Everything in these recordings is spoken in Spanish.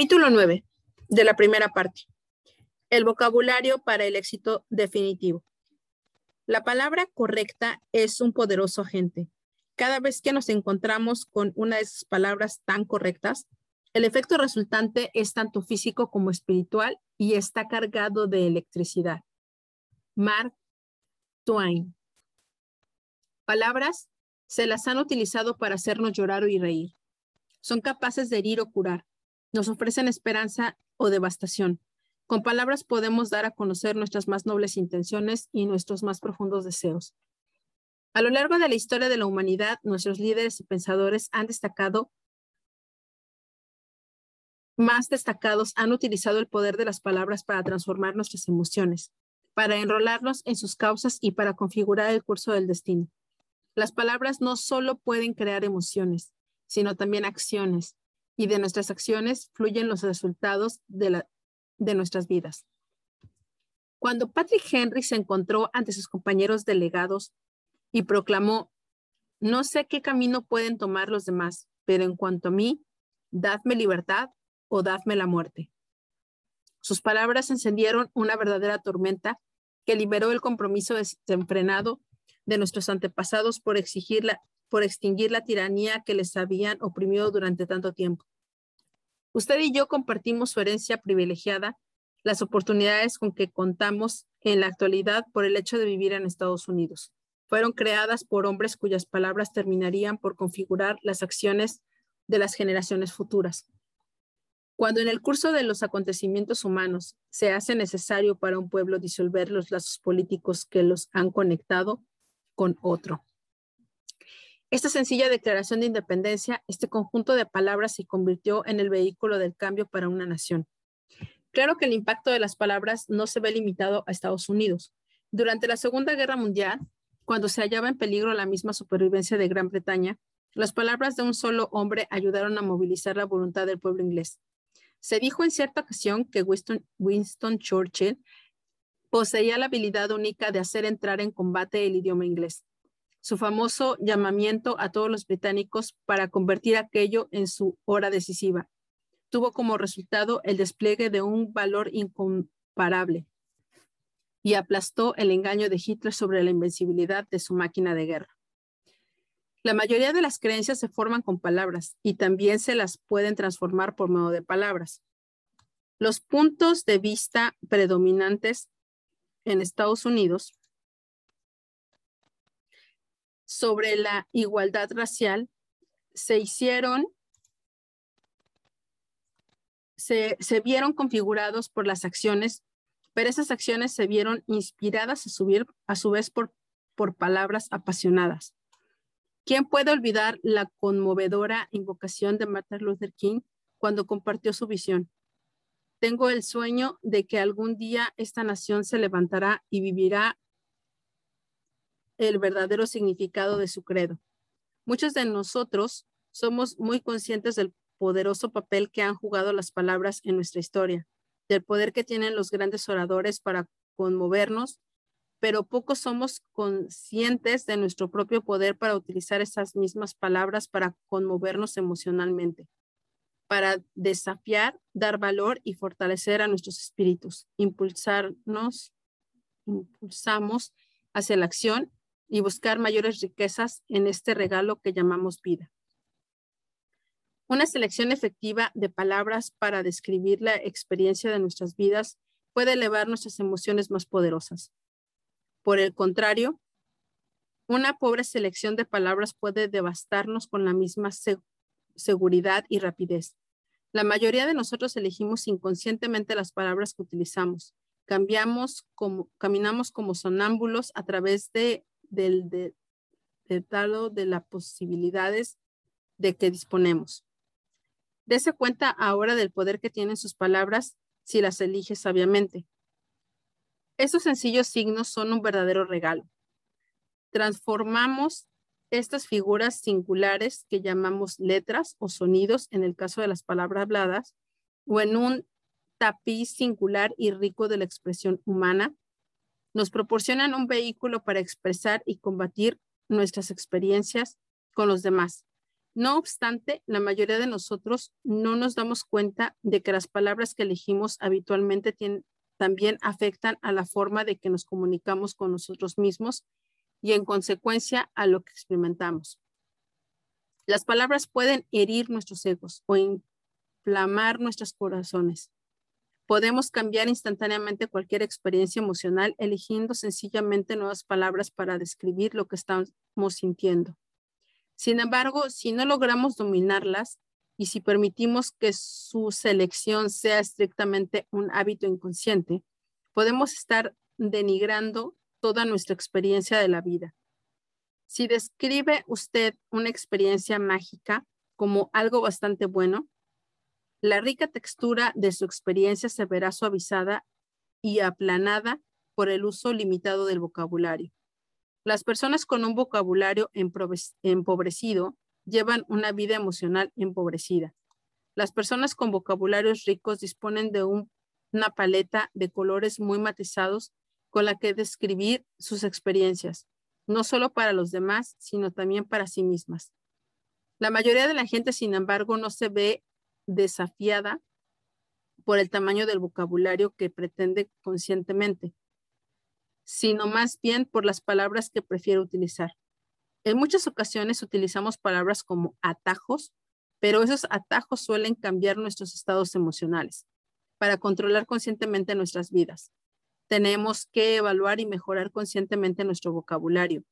Capítulo 9 de la primera parte. El vocabulario para el éxito definitivo. La palabra correcta es un poderoso agente. Cada vez que nos encontramos con una de esas palabras tan correctas, el efecto resultante es tanto físico como espiritual y está cargado de electricidad. Mark Twain. Palabras se las han utilizado para hacernos llorar y reír. Son capaces de herir o curar. Nos ofrecen esperanza o devastación. Con palabras podemos dar a conocer nuestras más nobles intenciones y nuestros más profundos deseos. A lo largo de la historia de la humanidad, nuestros líderes y pensadores han destacado más destacados han utilizado el poder de las palabras para transformar nuestras emociones, para enrolarnos en sus causas y para configurar el curso del destino. Las palabras no solo pueden crear emociones, sino también acciones, y de nuestras acciones fluyen los resultados de, la, nuestras vidas. Cuando Patrick Henry se encontró ante sus compañeros delegados y proclamó, no sé qué camino pueden tomar los demás, pero en cuanto a mí, dadme libertad o dadme la muerte. Sus palabras encendieron una verdadera tormenta que liberó el compromiso desenfrenado de nuestros antepasados por, exigir por extinguir la tiranía que les habían oprimido durante tanto tiempo. Usted y yo compartimos su herencia privilegiada, las oportunidades con que contamos en la actualidad por el hecho de vivir en Estados Unidos. Fueron creadas por hombres cuyas palabras terminarían por configurar las acciones de las generaciones futuras. Cuando en el curso de los acontecimientos humanos se hace necesario para un pueblo disolver los lazos políticos que los han conectado con otro. Esta sencilla declaración de independencia, este conjunto de palabras se convirtió en el vehículo del cambio para una nación. Claro que el impacto de las palabras no se ve limitado a Estados Unidos. Durante la Segunda Guerra Mundial, cuando se hallaba en peligro la misma supervivencia de Gran Bretaña, las palabras de un solo hombre ayudaron a movilizar la voluntad del pueblo inglés. Se dijo en cierta ocasión que Winston, Churchill poseía la habilidad única de hacer entrar en combate el idioma inglés. Su famoso llamamiento a todos los británicos para convertir aquello en su hora decisiva tuvo como resultado el despliegue de un valor incomparable y aplastó el engaño de Hitler sobre la invencibilidad de su máquina de guerra. La mayoría de las creencias se forman con palabras y también se las pueden transformar por medio de palabras. Los puntos de vista predominantes en Estados Unidos sobre la igualdad racial se hicieron, se, vieron configurados por las acciones, pero esas acciones se vieron inspiradas a, subir, a su vez por, por palabras apasionadas. ¿Quién puede olvidar la conmovedora invocación de Martin Luther King cuando compartió su visión? Tengo el sueño de que algún día esta nación se levantará y vivirá el verdadero significado de su credo. Muchos de nosotros somos muy conscientes del poderoso papel que han jugado las palabras en nuestra historia, del poder que tienen los grandes oradores para conmovernos pero pocos somos conscientes de nuestro propio poder para utilizar esas mismas palabras para conmovernos emocionalmente, para desafiar, dar valor y fortalecer a nuestros espíritus, impulsarnos, impulsamos hacia la acción y buscar mayores riquezas en este regalo que llamamos vida. Una selección efectiva de palabras para describir la experiencia de nuestras vidas puede elevar nuestras emociones más poderosas. Por el contrario, una pobre selección de palabras puede devastarnos con la misma seguridad y rapidez. La mayoría de nosotros elegimos inconscientemente las palabras que utilizamos. Cambiamos como, caminamos como sonámbulos a través de, del de, de las posibilidades de que disponemos. Dese cuenta ahora del poder que tienen sus palabras si las elige sabiamente. Estos sencillos signos son un verdadero regalo. Transformamos estas figuras singulares que llamamos letras o sonidos en el caso de las palabras habladas o en un tapiz singular y rico de la expresión humana, nos proporcionan un vehículo para expresar y combatir nuestras experiencias con los demás. No obstante, la mayoría de nosotros no nos damos cuenta de que las palabras que elegimos habitualmente también afectan a la forma de que nos comunicamos con nosotros mismos y en consecuencia a lo que experimentamos. Las palabras pueden herir nuestros egos o inflamar nuestros corazones. Podemos cambiar instantáneamente cualquier experiencia emocional eligiendo sencillamente nuevas palabras para describir lo que estamos sintiendo. Sin embargo, si no logramos dominarlas y si permitimos que su selección sea estrictamente un hábito inconsciente, podemos estar denigrando toda nuestra experiencia de la vida. Si describe usted una experiencia mágica como algo bastante bueno, la rica textura de su experiencia se verá suavizada y aplanada por el uso limitado del vocabulario. Las personas con un vocabulario empobrecido llevan una vida emocional empobrecida. Las personas con vocabularios ricos disponen de una paleta de colores muy matizados con la que describir sus experiencias no solo para los demás, sino también para sí mismas. La mayoría de la gente, sin embargo, no se ve desafiada por el tamaño del vocabulario que pretende conscientemente, sino más bien por las palabras que prefiere utilizar. En muchas ocasiones utilizamos palabras como atajos, pero esos atajos suelen cambiar nuestros estados emocionales para controlar conscientemente nuestras vidas tenemos que evaluar y mejorar conscientemente nuestro vocabulario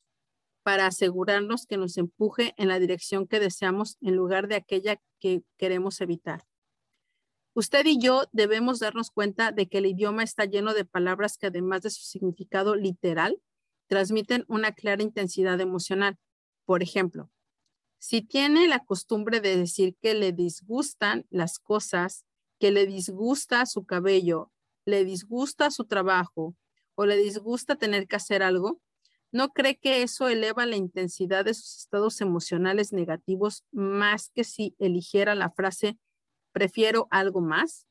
para asegurarnos que nos empuje en la dirección que deseamos en lugar de aquella que queremos evitar. Usted y yo debemos darnos cuenta de que el idioma está lleno de palabras que además de su significado literal, transmiten una clara intensidad emocional. Por ejemplo, si tiene la costumbre de decir que le disgustan las cosas, que le disgusta su cabello, le disgusta su trabajo o le disgusta tener que hacer algo, ¿no cree que eso eleva la intensidad de sus estados emocionales negativos más que si eligiera la frase prefiero algo más?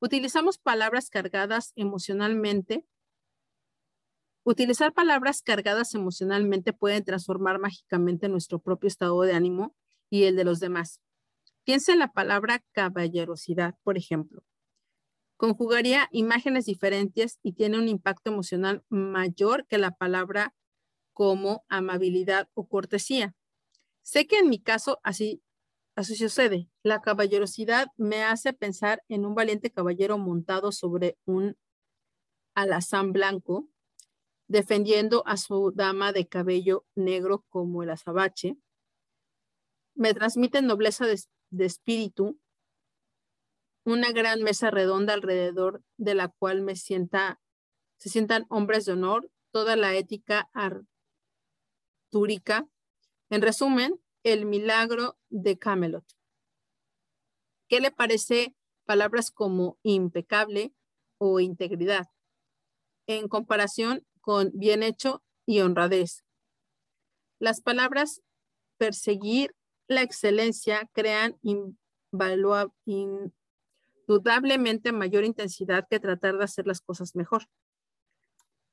Utilizamos palabras cargadas emocionalmente. Utilizar palabras cargadas emocionalmente puede transformar mágicamente nuestro propio estado de ánimo y el de los demás. Piensa en la palabra caballerosidad, por ejemplo conjugaría imágenes diferentes y tiene un impacto emocional mayor que la palabra como amabilidad o cortesía. Sé que en mi caso así, así sucede. La caballerosidad me hace pensar en un valiente caballero montado sobre un alazán blanco, defendiendo a su dama de cabello negro como el azabache. Me transmite nobleza de espíritu una gran mesa redonda alrededor de la cual me sienta, se sientan hombres de honor, toda la ética artúrica. En resumen, el milagro de Camelot. ¿Qué le parece palabras como impecable o integridad en comparación con bien hecho y honradez? Las palabras perseguir la excelencia crean dudablemente mayor intensidad que tratar de hacer las cosas mejor.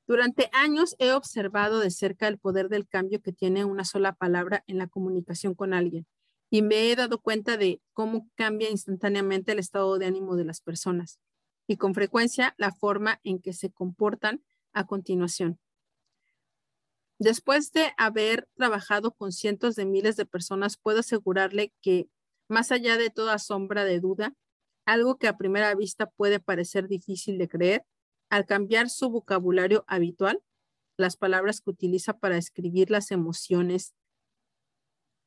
Durante años he observado de cerca el poder del cambio que tiene una sola palabra en la comunicación con alguien y me he dado cuenta de cómo cambia instantáneamente el estado de ánimo de las personas y con frecuencia la forma en que se comportan a continuación. Después de haber trabajado con cientos de miles de personas, puedo asegurarle que, más allá de toda sombra de duda, algo que a primera vista puede parecer difícil de creer, al cambiar su vocabulario habitual, las palabras que utiliza para escribir las emociones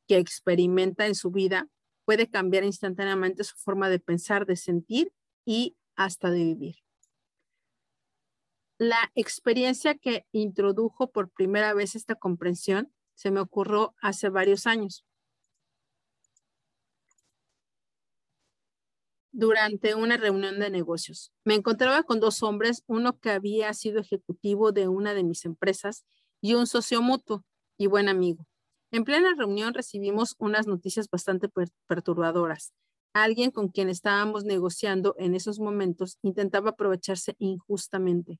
que experimenta en su vida, puede cambiar instantáneamente su forma de pensar, de sentir y hasta de vivir. La experiencia que introdujo por primera vez esta comprensión se me ocurrió hace varios años. Durante una reunión de negocios. Me encontraba con dos hombres, uno que había sido ejecutivo de una de mis empresas y un socio mutuo y buen amigo. En plena reunión recibimos unas noticias bastante perturbadoras. Alguien con quien estábamos negociando en esos momentos intentaba aprovecharse injustamente.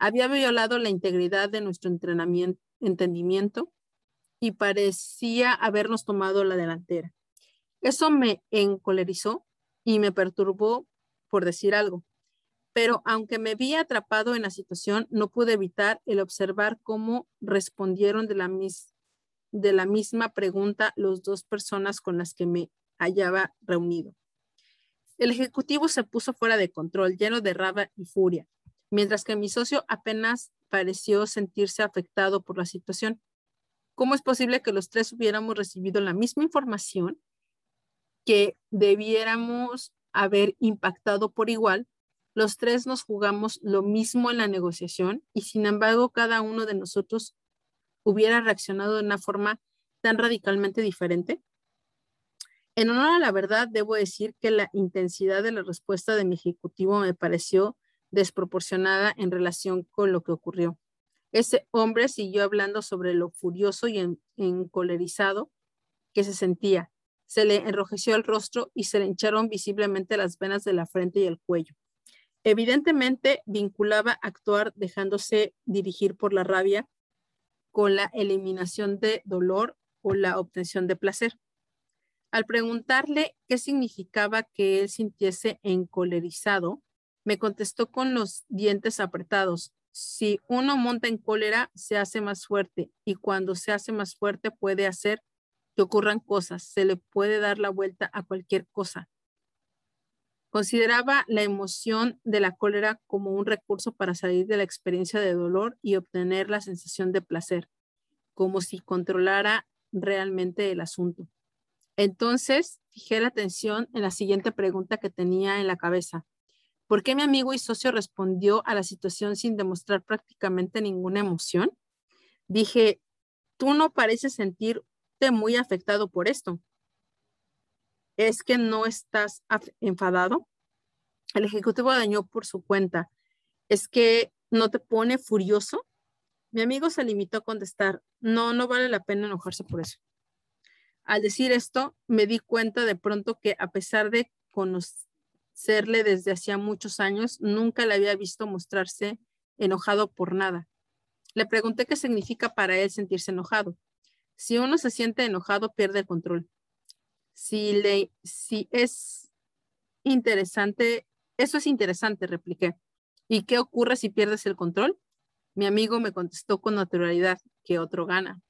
Había violado la integridad de nuestro entrenamiento, entendimiento y parecía habernos tomado la delantera. Eso me encolerizó y me perturbó por decir algo. Pero aunque me vi atrapado en la situación, no pude evitar el observar cómo respondieron de la, de la misma pregunta las dos personas con las que me hallaba reunido. El ejecutivo se puso fuera de control, lleno de rabia y furia, mientras que mi socio apenas pareció sentirse afectado por la situación. ¿Cómo es posible que los tres hubiéramos recibido la misma información que debiéramos haber impactado por igual? Los tres nos jugamos lo mismo en la negociación y sin embargo cada uno de nosotros hubiera reaccionado de una forma tan radicalmente diferente. En honor a la verdad, debo decir que la intensidad de la respuesta de mi ejecutivo me pareció desproporcionada en relación con lo que ocurrió. Ese hombre siguió hablando sobre lo furioso y encolerizado que se sentía. Se le enrojeció el rostro y se le hincharon visiblemente las venas de la frente y el cuello. Evidentemente vinculaba actuar dejándose dirigir por la rabia con la eliminación de dolor o la obtención de placer. Al preguntarle qué significaba que él sintiese encolerizado, me contestó con los dientes apretados. Si uno monta en cólera, se hace más fuerte y cuando se hace más fuerte puede hacer que ocurran cosas, se le puede dar la vuelta a cualquier cosa. Consideraba la emoción de la cólera como un recurso para salir de la experiencia de dolor y obtener la sensación de placer, como si controlara realmente el asunto. Entonces, fijé la atención en la siguiente pregunta que tenía en la cabeza. ¿Por qué mi amigo y socio respondió a la situación sin demostrar prácticamente ninguna emoción? Dije, tú no pareces muy afectado por esto. ¿Es que no estás enfadado? El ejecutivo dañó por su cuenta. ¿Es que no te pone furioso? Mi amigo se limitó a contestar, no, no vale la pena enojarse por eso. Al decir esto, me di cuenta de pronto que a pesar de conocerle desde hacía muchos años, nunca le había visto mostrarse enojado por nada. Le pregunté qué significa para él sentirse enojado. Si uno se siente enojado, pierde el control. Si, le, si es interesante, eso es interesante, repliqué. ¿Y qué ocurre si pierdes el control? Mi amigo me contestó con naturalidad que otro gana.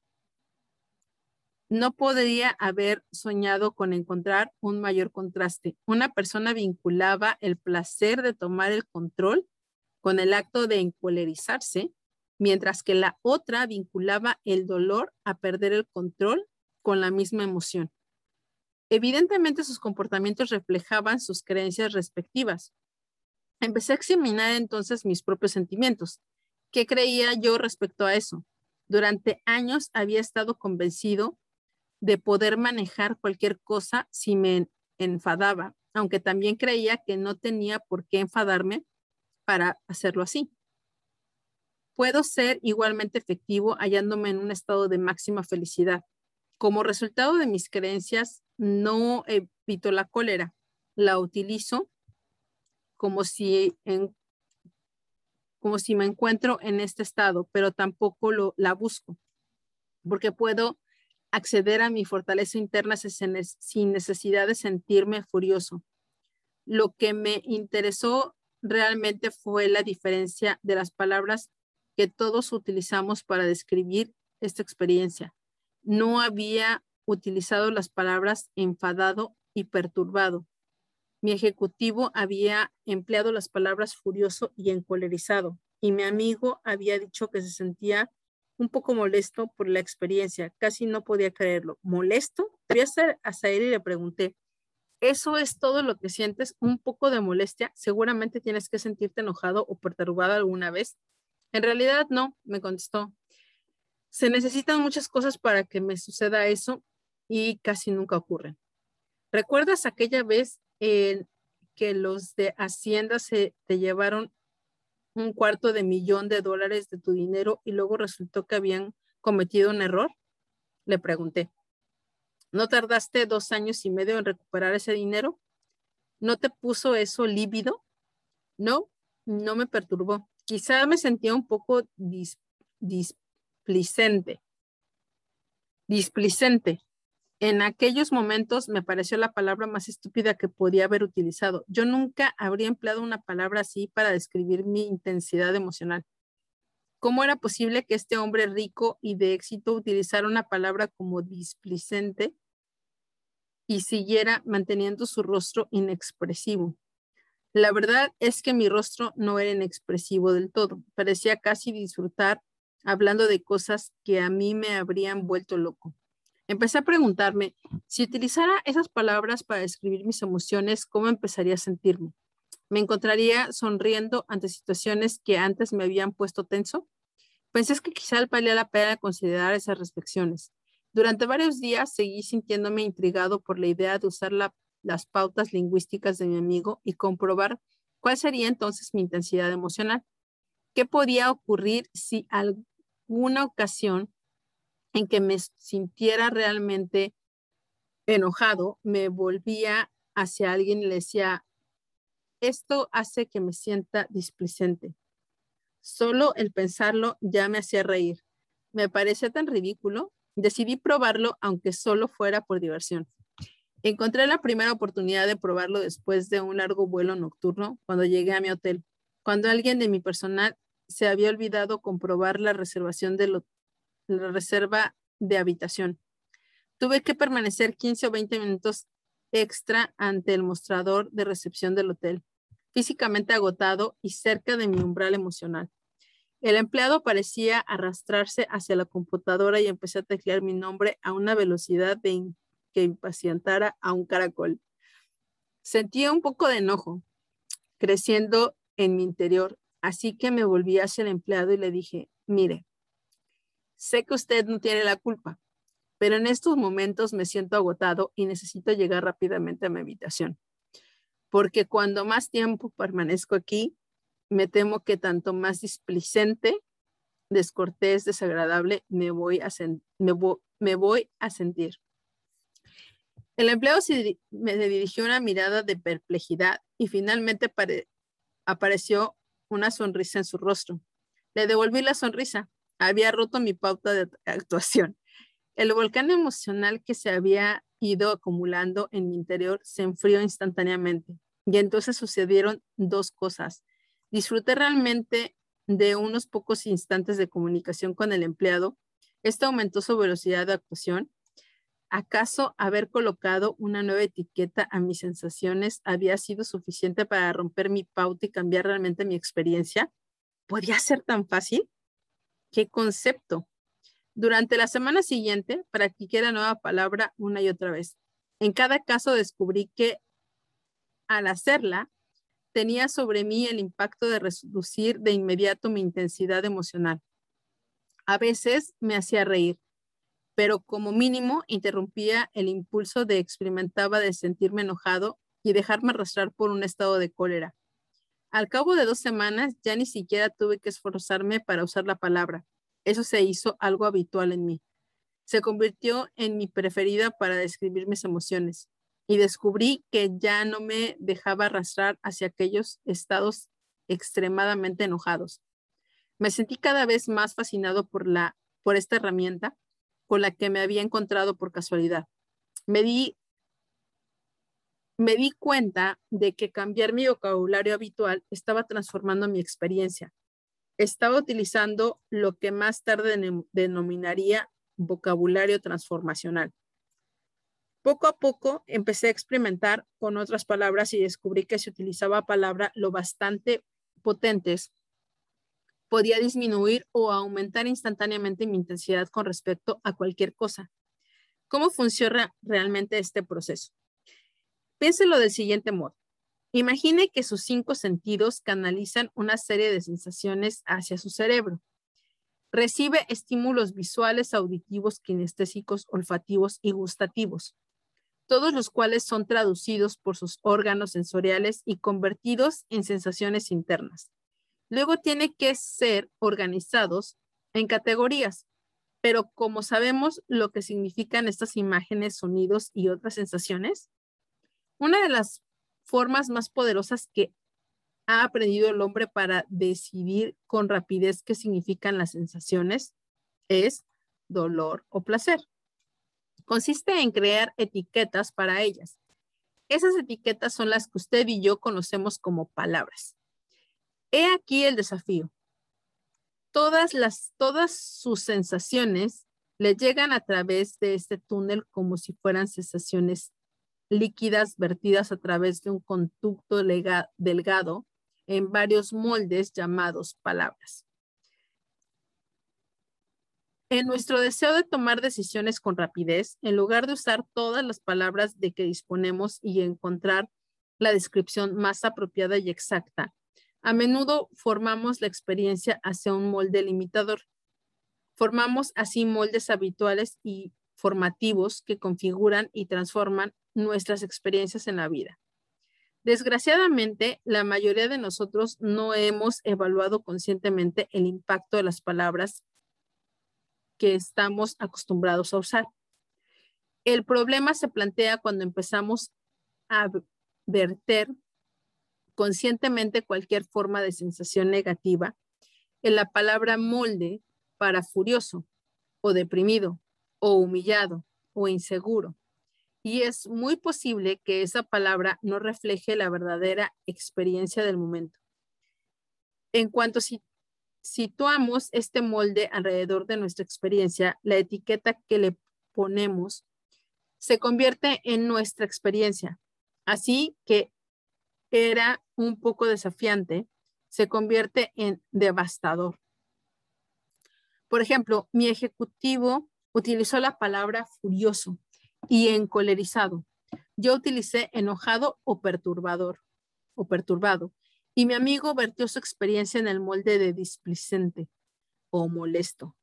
No podría haber soñado con encontrar un mayor contraste. Una persona vinculaba el placer de tomar el control con el acto de encolerizarse, mientras que la otra vinculaba el dolor a perder el control con la misma emoción. Evidentemente sus comportamientos reflejaban sus creencias respectivas. Empecé a examinar entonces mis propios sentimientos. ¿Qué creía yo respecto a eso? Durante años había estado convencido de poder manejar cualquier cosa si me enfadaba, aunque también creía que no tenía por qué enfadarme para hacerlo así. Puedo ser igualmente efectivo hallándome en un estado de máxima felicidad. Como resultado de mis creencias, no evito la cólera, la utilizo como si, como si me encuentro en este estado, pero tampoco lo, la busco, porque puedo acceder a mi fortaleza interna sin necesidad de sentirme furioso. Lo que me interesó realmente fue la diferencia de las palabras que todos utilizamos para describir esta experiencia. No había utilizado las palabras enfadado y perturbado. Mi ejecutivo había empleado las palabras furioso y encolerizado y mi amigo había dicho que se sentía un poco molesto por la experiencia, casi no podía creerlo. ¿Molesto? Fui a él y le pregunté, ¿eso es todo lo que sientes? ¿Un poco de molestia? Seguramente tienes que sentirte enojado o perturbado alguna vez. En realidad no, me contestó. Se necesitan muchas cosas para que me suceda eso y casi nunca ocurren. ¿Recuerdas aquella vez en que los de Hacienda se te llevaron un cuarto de millón de dólares de tu dinero y luego resultó que habían cometido un error? Le pregunté. ¿No tardaste dos años y medio en recuperar ese dinero? ¿No te puso eso lívido? No, no me perturbó. Quizá me sentía un poco displicente. Displicente. En aquellos momentos me pareció la palabra más estúpida que podía haber utilizado. Yo nunca habría empleado una palabra así para describir mi intensidad emocional. ¿Cómo era posible que este hombre rico y de éxito utilizara una palabra como displicente y siguiera manteniendo su rostro inexpresivo? La verdad es que mi rostro no era inexpresivo del todo. Parecía casi disfrutar hablando de cosas que a mí me habrían vuelto loco. Empecé a preguntarme, si utilizara esas palabras para describir mis emociones, ¿cómo empezaría a sentirme? ¿Me encontraría sonriendo ante situaciones que antes me habían puesto tenso? Pensé que quizá valía la pena considerar esas reflexiones. Durante varios días seguí sintiéndome intrigado por la idea de usar la las pautas lingüísticas de mi amigo y comprobar cuál sería entonces mi intensidad emocional. ¿Qué podía ocurrir si alguna ocasión en que me sintiera realmente enojado, me volvía hacia alguien y le decía, esto hace que me sienta displicente. Solo el pensarlo ya me hacía reír. Me parecía tan ridículo. Decidí probarlo, aunque solo fuera por diversión. Encontré la primera oportunidad de probarlo después de un largo vuelo nocturno cuando llegué a mi hotel, cuando alguien de mi personal se había olvidado comprobar la reserva de habitación. Tuve que permanecer 15 o 20 minutos extra ante el mostrador de recepción del hotel, físicamente agotado y cerca de mi umbral emocional. El empleado parecía arrastrarse hacia la computadora y empecé a teclear mi nombre a una velocidad de que impacientara a un caracol. Sentía un poco de enojo creciendo en mi interior, así que me volví hacia el empleado y le dije, mire, sé que usted no tiene la culpa, pero en estos momentos me siento agotado y necesito llegar rápidamente a mi habitación, porque cuando más tiempo permanezco aquí, me temo que tanto más displicente, descortés, desagradable me voy a, me voy a sentir. El empleado me dirigió una mirada de perplejidad y finalmente apareció una sonrisa en su rostro. Le devolví la sonrisa. Había roto mi pauta de actuación. El volcán emocional que se había ido acumulando en mi interior se enfrió instantáneamente. Y entonces sucedieron dos cosas. Disfruté realmente de unos pocos instantes de comunicación con el empleado. Esto aumentó su velocidad de actuación ¿Acaso haber colocado una nueva etiqueta a mis sensaciones había sido suficiente para romper mi pauta y cambiar realmente mi experiencia? ¿Podía ser tan fácil? ¿Qué concepto? Durante la semana siguiente, practiqué la nueva palabra una y otra vez. En cada caso descubrí que al hacerla, tenía sobre mí el impacto de reducir de inmediato mi intensidad emocional. A veces me hacía reír, pero como mínimo interrumpía el impulso de experimentaba de sentirme enojado y dejarme arrastrar por un estado de cólera. Al cabo de dos semanas ya ni siquiera tuve que esforzarme para usar la palabra. Eso se hizo algo habitual en mí. Se convirtió en mi preferida para describir mis emociones y descubrí que ya no me dejaba arrastrar hacia aquellos estados extremadamente enojados. Me sentí cada vez más fascinado por la por esta herramienta con la que me había encontrado por casualidad. Me di, me di cuenta de que cambiar mi vocabulario habitual estaba transformando mi experiencia. Estaba utilizando lo que más tarde denominaría vocabulario transformacional. Poco a poco empecé a experimentar con otras palabras y descubrí que si utilizaba palabras lo bastante potentes podía disminuir o aumentar instantáneamente mi intensidad con respecto a cualquier cosa. ¿Cómo funciona realmente este proceso? Piénselo del siguiente modo. Imagine que sus cinco sentidos canalizan una serie de sensaciones hacia su cerebro. Recibe estímulos visuales, auditivos, kinestésicos, olfativos y gustativos, todos los cuales son traducidos por sus órganos sensoriales y convertidos en sensaciones internas. Luego tiene que ser organizados en categorías, pero como sabemos lo que significan estas imágenes, sonidos y otras sensaciones, una de las formas más poderosas que ha aprendido el hombre para decidir con rapidez qué significan las sensaciones es dolor o placer. consiste en crear etiquetas para ellas. Esas etiquetas son las que usted y yo conocemos como palabras. He aquí el desafío. Todas las, todas sus sensaciones le llegan a través de este túnel como si fueran sensaciones líquidas vertidas a través de un conducto delgado en varios moldes llamados palabras. En nuestro deseo de tomar decisiones con rapidez, en lugar de usar todas las palabras de que disponemos y encontrar la descripción más apropiada y exacta, a menudo formamos la experiencia hacia un molde limitador. Formamos así moldes habituales y formativos que configuran y transforman nuestras experiencias en la vida. Desgraciadamente, la mayoría de nosotros no hemos evaluado conscientemente el impacto de las palabras que estamos acostumbrados a usar. El problema se plantea cuando empezamos a verter conscientemente cualquier forma de sensación negativa en la palabra molde para furioso o deprimido o humillado o inseguro. Y es muy posible que esa palabra no refleje la verdadera experiencia del momento. En cuanto si situamos este molde alrededor de nuestra experiencia, la etiqueta que le ponemos se convierte en nuestra experiencia. Así que era un poco desafiante, se convierte en devastador. Por ejemplo, mi ejecutivo utilizó la palabra furioso y encolerizado. Yo utilicé enojado o perturbador o perturbado y mi amigo vertió su experiencia en el molde de displicente o molesto.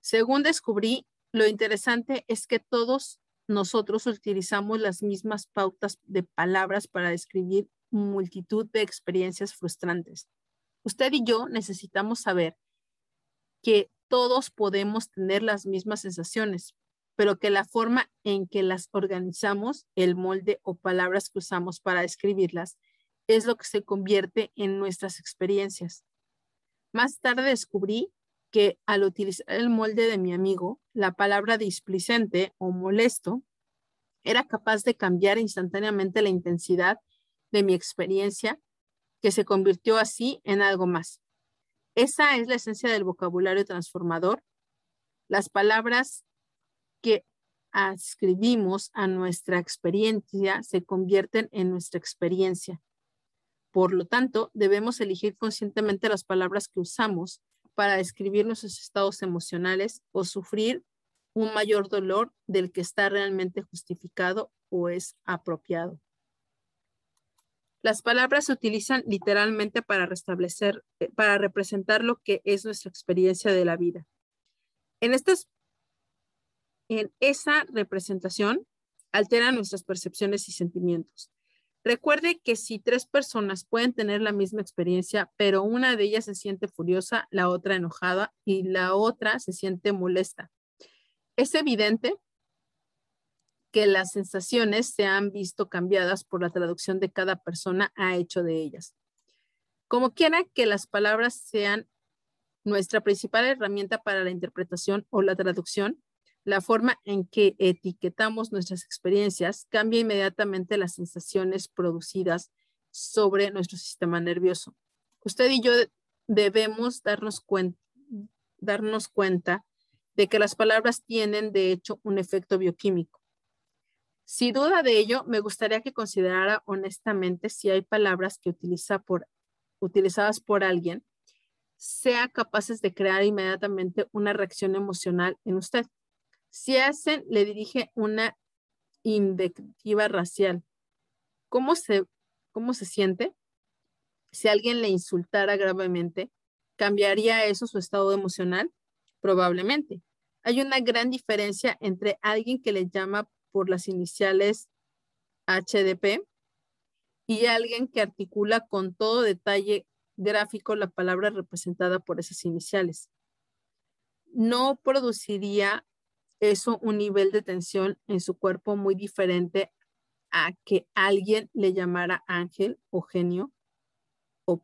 Según descubrí, lo interesante es que todos nosotros utilizamos las mismas pautas de palabras para describir multitud de experiencias frustrantes. Usted y yo necesitamos saber que todos podemos tener las mismas sensaciones, pero que la forma en que las organizamos, el molde o palabras que usamos para describirlas, es lo que se convierte en nuestras experiencias. Más tarde descubrí que al utilizar el molde de mi amigo, la palabra displicente o molesto era capaz de cambiar instantáneamente la intensidad de mi experiencia, que se convirtió así en algo más. Esa es la esencia del vocabulario transformador. Las palabras que ascribimos a nuestra experiencia se convierten en nuestra experiencia. Por lo tanto, debemos elegir conscientemente las palabras que usamos para describir nuestros estados emocionales o sufrir un mayor dolor del que está realmente justificado o es apropiado. Las palabras se utilizan literalmente para restablecer, eh, para representar lo que es nuestra experiencia de la vida. En, estas, en esa representación alteran nuestras percepciones y sentimientos. Recuerde que si tres personas pueden tener la misma experiencia, pero una de ellas se siente furiosa, la otra enojada y la otra se siente molesta, es evidente que las sensaciones se han visto cambiadas por la traducción de cada persona ha hecho de ellas. Como quiera que las palabras sean nuestra principal herramienta para la interpretación o la traducción, la forma en que etiquetamos nuestras experiencias cambia inmediatamente las sensaciones producidas sobre nuestro sistema nervioso. Usted y yo debemos darnos, darnos cuenta de que las palabras tienen, de hecho, un efecto bioquímico. Si duda de ello, me gustaría que considerara honestamente si hay palabras que utiliza por, utilizadas por alguien sea capaces de crear inmediatamente una reacción emocional en usted. Si hacen, le dirige una invectiva racial. ¿Cómo se, ¿Cómo se siente? Si alguien le insultara gravemente, ¿cambiaría eso su estado emocional? Probablemente. Hay una gran diferencia entre alguien que le llama por las iniciales HDP y alguien que articula con todo detalle gráfico la palabra representada por esas iniciales. No produciría eso un nivel de tensión en su cuerpo muy diferente a que alguien le llamara ángel o genio o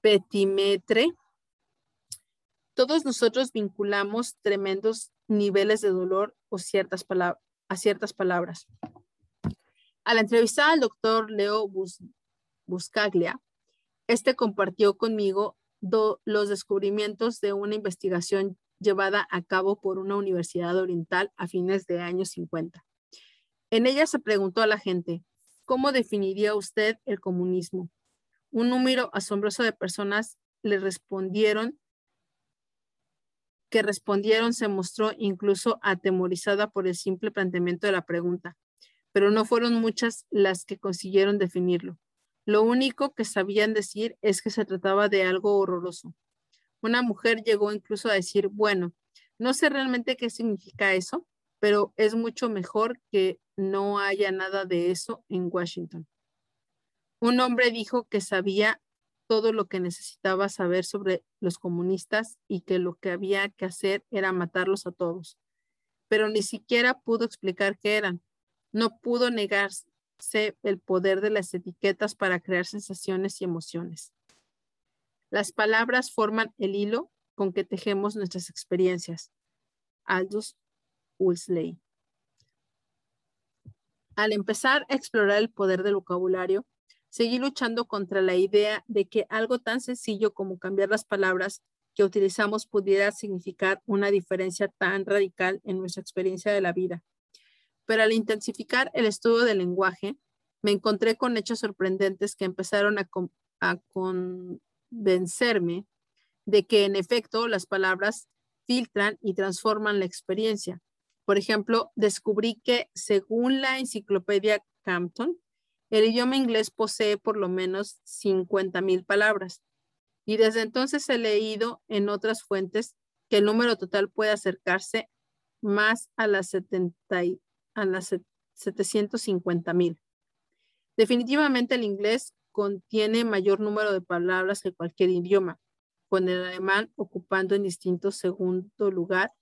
petimetre. Todos nosotros vinculamos tremendos niveles de dolor o ciertas a ciertas palabras. Al entrevistar al doctor Leo Buscaglia, este compartió conmigo los descubrimientos de una investigación llevada a cabo por una universidad oriental a fines de años 50. En ella se preguntó a la gente, ¿cómo definiría usted el comunismo? Un número asombroso de personas le respondieron que respondieron se mostró incluso atemorizada por el simple planteamiento de la pregunta, pero no fueron muchas las que consiguieron definirlo. Lo único que sabían decir es que se trataba de algo horroroso. Una mujer llegó incluso a decir, bueno, no sé realmente qué significa eso, pero es mucho mejor que no haya nada de eso en Washington. Un hombre dijo que sabía todo lo que necesitaba saber sobre los comunistas y que lo que había que hacer era matarlos a todos, pero ni siquiera pudo explicar qué eran. No pudo negarse el poder de las etiquetas para crear sensaciones y emociones. Las palabras forman el hilo con que tejemos nuestras experiencias. Aldous Huxley. Al empezar a explorar el poder del vocabulario, seguí luchando contra la idea de que algo tan sencillo como cambiar las palabras que utilizamos pudiera significar una diferencia tan radical en nuestra experiencia de la vida. Pero al intensificar el estudio del lenguaje, me encontré con hechos sorprendentes que empezaron a, convencerme de que en efecto las palabras filtran y transforman la experiencia. Por ejemplo, descubrí que según la enciclopedia Campton, el idioma inglés posee por lo menos 50.000 palabras y desde entonces he leído en otras fuentes que el número total puede acercarse más a las, 70, a las 750.000. Definitivamente el inglés contiene mayor número de palabras que cualquier idioma, con el alemán ocupando en distinto segundo lugar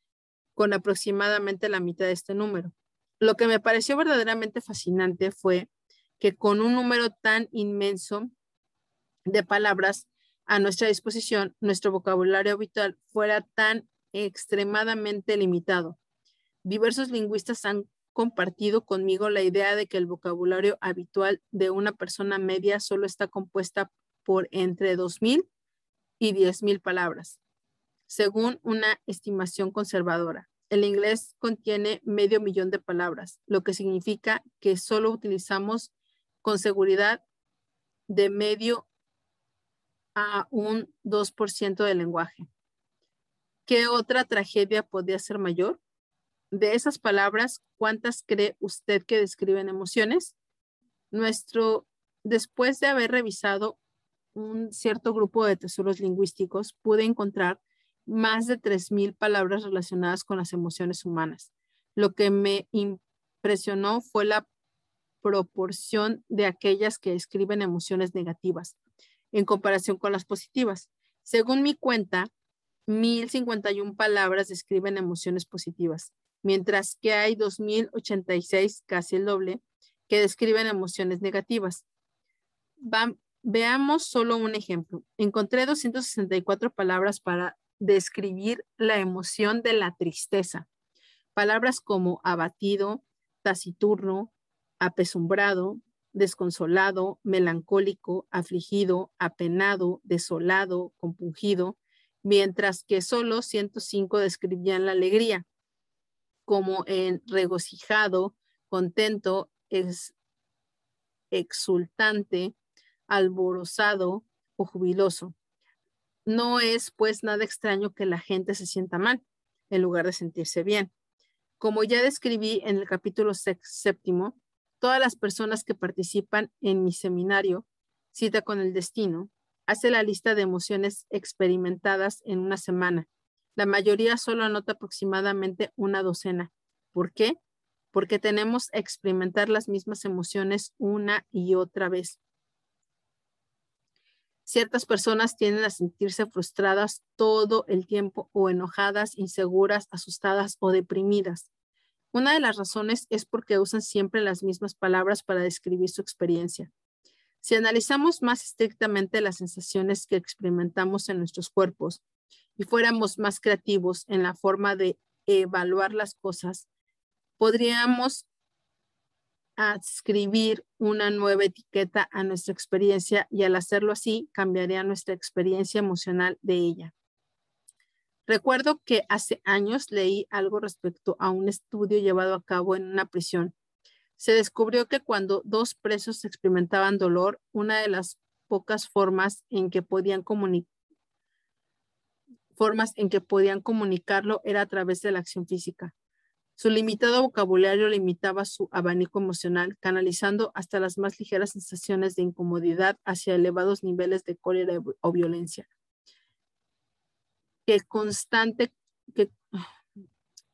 con aproximadamente la mitad de este número. Lo que me pareció verdaderamente fascinante fue que con un número tan inmenso de palabras a nuestra disposición, nuestro vocabulario habitual fuera tan extremadamente limitado. Diversos lingüistas han compartido conmigo la idea de que el vocabulario habitual de una persona media solo está compuesta por entre 2.000 y 10.000 palabras, según una estimación conservadora. El inglés contiene medio millón de palabras, lo que significa que solo utilizamos con seguridad de medio a un 2% del lenguaje. ¿Qué otra tragedia podría ser mayor? De esas palabras, ¿cuántas cree usted que describen emociones? Nuestro, después de haber revisado un cierto grupo de tesoros lingüísticos, pude encontrar más de 3.000 palabras relacionadas con las emociones humanas. Lo que me impresionó fue la proporción de aquellas que escriben emociones negativas en comparación con las positivas. Según mi cuenta, 1051 palabras describen emociones positivas, mientras que hay 2086, casi el doble, que describen emociones negativas. veamos solo un ejemplo. Encontré 264 palabras para describir la emoción de la tristeza. Palabras como abatido, taciturno, apesumbrado, desconsolado, melancólico, afligido, apenado, desolado, compungido, mientras que solo 105 describían la alegría, como en regocijado, contento, exultante, alborozado o jubiloso. No es pues nada extraño que la gente se sienta mal en lugar de sentirse bien. Como ya describí en el capítulo séptimo, todas las personas que participan en mi seminario, Cita con el Destino, hace la lista de emociones experimentadas en una semana. La mayoría solo anota aproximadamente una docena. ¿Por qué? Porque tenemos que experimentar las mismas emociones una y otra vez. Ciertas personas tienden a sentirse frustradas todo el tiempo o enojadas, inseguras, asustadas o deprimidas. Una de las razones es porque usan siempre las mismas palabras para describir su experiencia. Si analizamos más estrictamente las sensaciones que experimentamos en nuestros cuerpos y fuéramos más creativos en la forma de evaluar las cosas, podríamos adscribir una nueva etiqueta a nuestra experiencia y al hacerlo así cambiaría nuestra experiencia emocional de ella. Recuerdo que hace años leí algo respecto a un estudio llevado a cabo en una prisión. Se descubrió que cuando dos presos experimentaban dolor, una de las pocas formas en que podían formas en que podían comunicarlo era a través de la acción física. Su limitado vocabulario limitaba su abanico emocional, canalizando hasta las más ligeras sensaciones de incomodidad hacia elevados niveles de cólera o violencia. Que constante, que,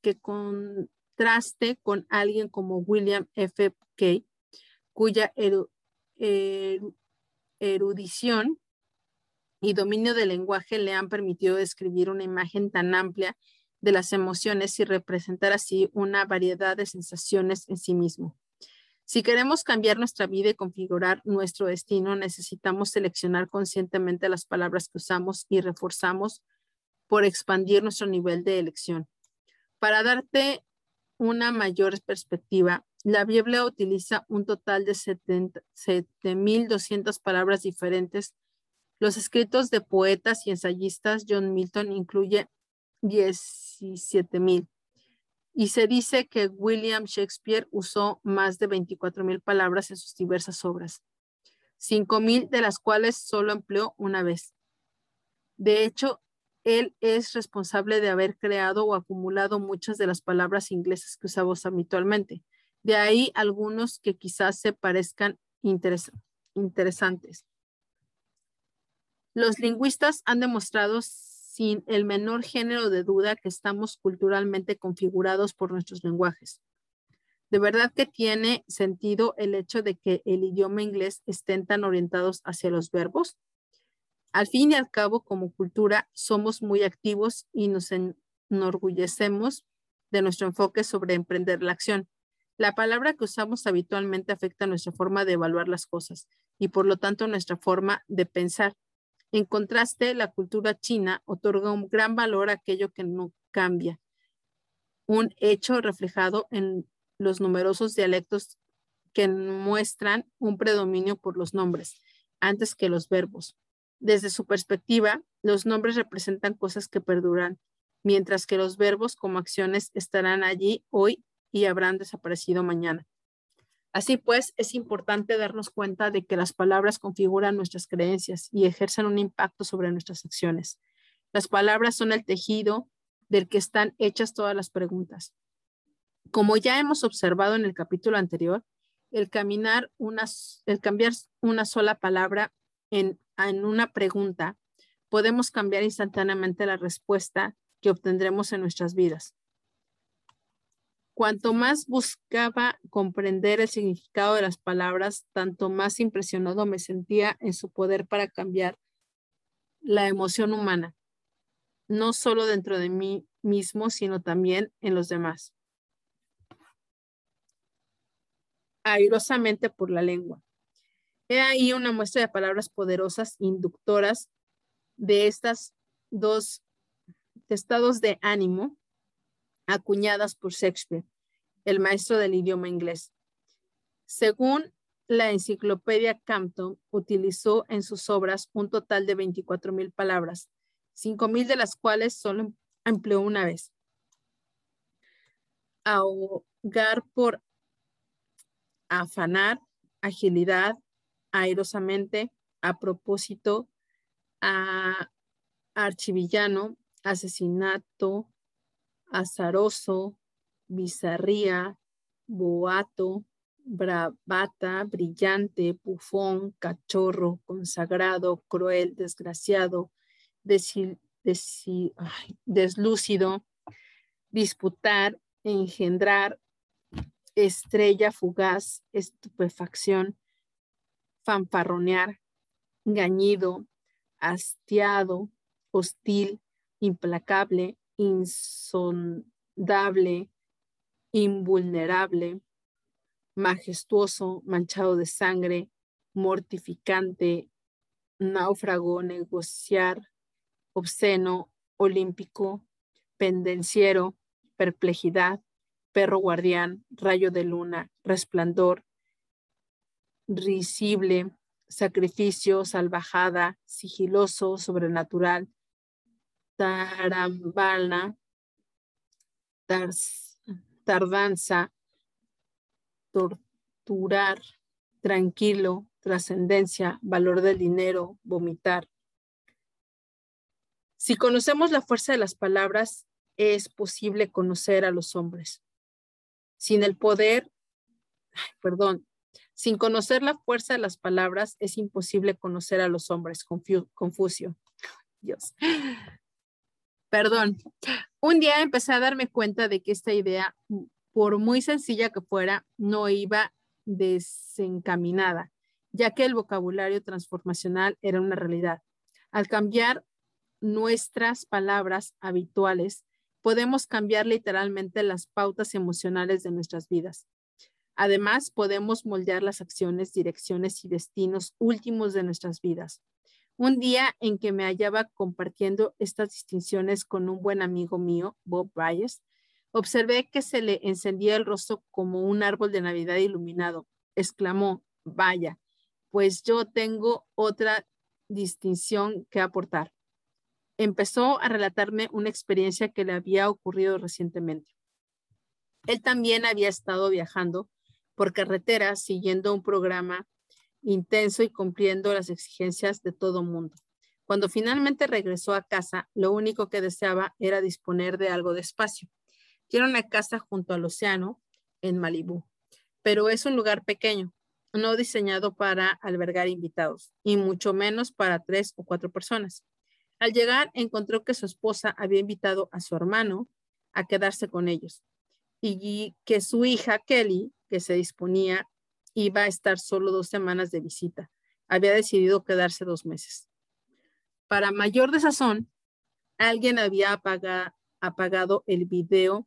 que contraste con alguien como William F. Kay, cuya erudición y dominio del lenguaje le han permitido describir una imagen tan amplia de las emociones y representar así una variedad de sensaciones en sí mismo. Si queremos cambiar nuestra vida y configurar nuestro destino, necesitamos seleccionar conscientemente las palabras que usamos y reforzamos por expandir nuestro nivel de elección. Para darte una mayor perspectiva, la Biblia utiliza un total de 7.200 palabras diferentes. Los escritos de poetas y ensayistas John Milton incluye 17 mil. Y se dice que William Shakespeare usó más de 24 mil palabras en sus diversas obras, 5 mil de las cuales solo empleó una vez. De hecho, él es responsable de haber creado o acumulado muchas de las palabras inglesas que usamos habitualmente. De ahí algunos que quizás se parezcan interesantes. Los lingüistas han demostrado sin el menor género de duda que estamos culturalmente configurados por nuestros lenguajes. De verdad que tiene sentido el hecho de que el idioma inglés estén tan orientados hacia los verbos. Al fin y al cabo, como cultura, somos muy activos y nos enorgullecemos de nuestro enfoque sobre emprender la acción. La palabra que usamos habitualmente afecta nuestra forma de evaluar las cosas y por lo tanto nuestra forma de pensar en contraste, la cultura china otorga un gran valor a aquello que no cambia, un hecho reflejado en los numerosos dialectos que muestran un predominio por los nombres antes que los verbos. Desde su perspectiva, los nombres representan cosas que perduran, mientras que los verbos como acciones estarán allí hoy y habrán desaparecido mañana. Así pues, es importante darnos cuenta de que las palabras configuran nuestras creencias y ejercen un impacto sobre nuestras acciones. Las palabras son el tejido del que están hechas todas las preguntas. Como ya hemos observado en el capítulo anterior, el, caminar el cambiar una sola palabra en, en una pregunta, podemos cambiar instantáneamente la respuesta que obtendremos en nuestras vidas. Cuanto más buscaba comprender el significado de las palabras, tanto más impresionado me sentía en su poder para cambiar la emoción humana, no solo dentro de mí mismo, sino también en los demás. Airosamente por la lengua. He ahí una muestra de palabras poderosas, inductoras de estas dos estados de ánimo acuñadas por Shakespeare, el maestro del idioma inglés. Según la enciclopedia Campton, utilizó en sus obras un total de 24 mil palabras, 5 mil de las cuales solo empleó una vez. Ahogar por afanar, agilidad, airosamente, a propósito, a archivillano, asesinato, azaroso, bizarría, boato, bravata, brillante, bufón, cachorro, consagrado, cruel, desgraciado, deslúcido, disputar, engendrar, estrella fugaz, estupefacción, fanfarronear, gañido, hastiado, hostil, implacable, insondable, invulnerable, majestuoso, manchado de sangre, mortificante, náufrago, negociar, obsceno, olímpico, pendenciero, perplejidad, perro guardián, rayo de luna, resplandor, risible, sacrificio, salvajada, sigiloso, sobrenatural, tarambana, tardanza, torturar, tranquilo, trascendencia, valor del dinero, vomitar. Si conocemos la fuerza de las palabras, es posible conocer a los hombres. Sin el poder, perdón, sin conocer la fuerza de las palabras, es imposible conocer a los hombres. Confucio. Dios. Perdón. Un día empecé a darme cuenta de que esta idea, por muy sencilla que fuera, no iba desencaminada, ya que el vocabulario transformacional era una realidad. Al cambiar nuestras palabras habituales, podemos cambiar literalmente las pautas emocionales de nuestras vidas. Además, podemos moldear las acciones, direcciones y destinos últimos de nuestras vidas. Un día en que me hallaba compartiendo estas distinciones con un buen amigo mío, Bob Byers, observé que se le encendía el rostro como un árbol de Navidad iluminado. Exclamó, vaya, pues yo tengo otra distinción que aportar empezó a relatarme una experiencia que le había ocurrido recientemente. Él también había estado viajando por carretera siguiendo un programa intenso y cumpliendo las exigencias de todo mundo. Cuando finalmente regresó a casa, lo único que deseaba era disponer de algo de espacio. Tiene una casa junto al océano en Malibú, pero es un lugar pequeño, no diseñado para albergar invitados y mucho menos para tres o cuatro personas. Al llegar, encontró que su esposa había invitado a su hermano a quedarse con ellos y que su hija Kelly, que se disponía, iba a estar solo dos semanas de visita. Había decidido quedarse dos meses. Para mayor desazón, alguien había apagado el video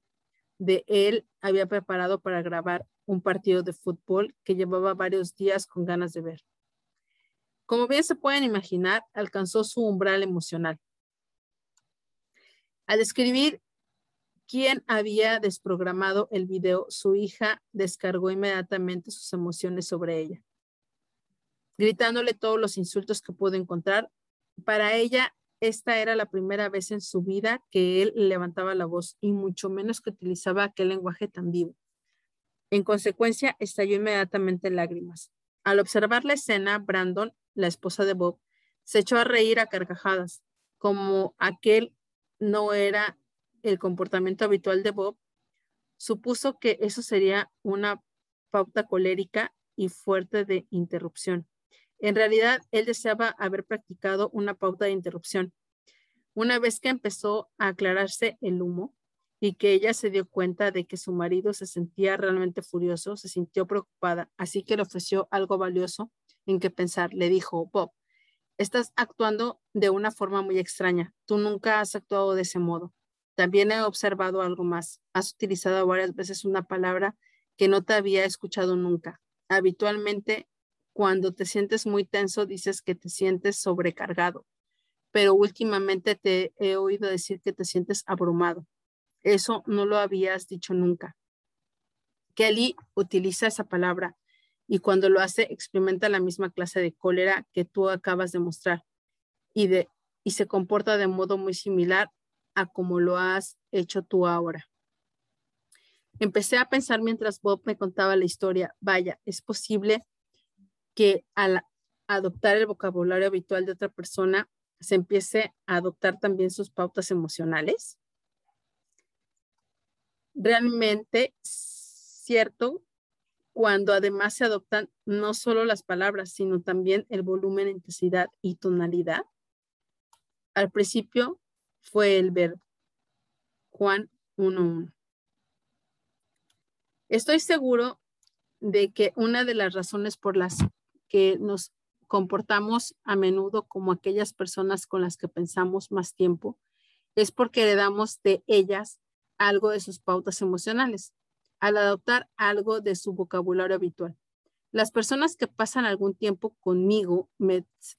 de él, había preparado para grabar un partido de fútbol que llevaba varios días con ganas de ver. Como bien se pueden imaginar, alcanzó su umbral emocional. Al escribir quién había desprogramado el video, su hija descargó inmediatamente sus emociones sobre ella, gritándole todos los insultos que pudo encontrar. Para ella, esta era la primera vez en su vida que él levantaba la voz y mucho menos que utilizaba aquel lenguaje tan vivo. En consecuencia, estalló inmediatamente en lágrimas. Al observar la escena, Brandon la esposa de Bob, se echó a reír a carcajadas, como aquel no era el comportamiento habitual de Bob, supuso que eso sería una pauta colérica y fuerte de interrupción. En realidad, él deseaba haber practicado una pauta de interrupción. Una vez que empezó a aclararse el humo y que ella se dio cuenta de que su marido se sentía realmente furioso, se sintió preocupada, así que le ofreció algo valioso en qué pensar. Le dijo, Bob, estás actuando de una forma muy extraña. Tú nunca has actuado de ese modo. También he observado algo más. Has utilizado varias veces una palabra que no te había escuchado nunca. Habitualmente, cuando te sientes muy tenso, dices que te sientes sobrecargado, pero últimamente te he oído decir que te sientes abrumado. Eso no lo habías dicho nunca. Kelly utiliza esa palabra y cuando lo hace experimenta la misma clase de cólera que tú acabas de mostrar y, de, y se comporta de modo muy similar a como lo has hecho tú ahora. Empecé a pensar mientras Bob me contaba la historia, vaya, es posible que al adoptar el vocabulario habitual de otra persona se empiece a adoptar también sus pautas emocionales. Realmente, cierto cuando además se adoptan no solo las palabras, sino también el volumen, intensidad y tonalidad. Al principio fue el verbo. Juan 1.1. Estoy seguro de que una de las razones por las que nos comportamos a menudo como aquellas personas con las que pensamos más tiempo es porque heredamos de ellas algo de sus pautas emocionales al adoptar algo de su vocabulario habitual. Las personas que pasan algún tiempo conmigo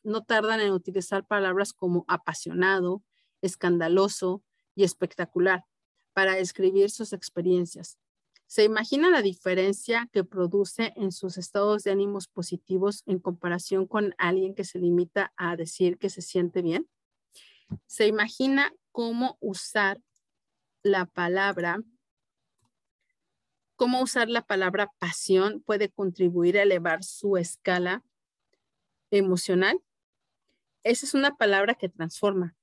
no tardan en utilizar palabras como apasionado, escandaloso y espectacular, para describir sus experiencias. ¿Se imagina la diferencia que produce en sus estados de ánimos positivos en comparación con alguien que se limita a decir que se siente bien? ¿Se imagina cómo usar la palabra, cómo usar la palabra pasión puede contribuir a elevar su escala emocional? Esa es una palabra que transforma.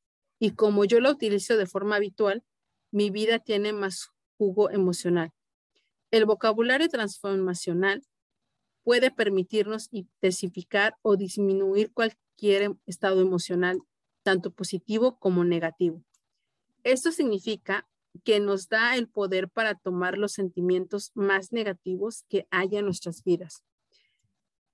Y como yo la utilizo de forma habitual, mi vida tiene más jugo emocional. El vocabulario transformacional puede permitirnos intensificar o disminuir cualquier estado emocional, tanto positivo como negativo. Esto significa que nos da el poder para tomar los sentimientos más negativos que haya en nuestras vidas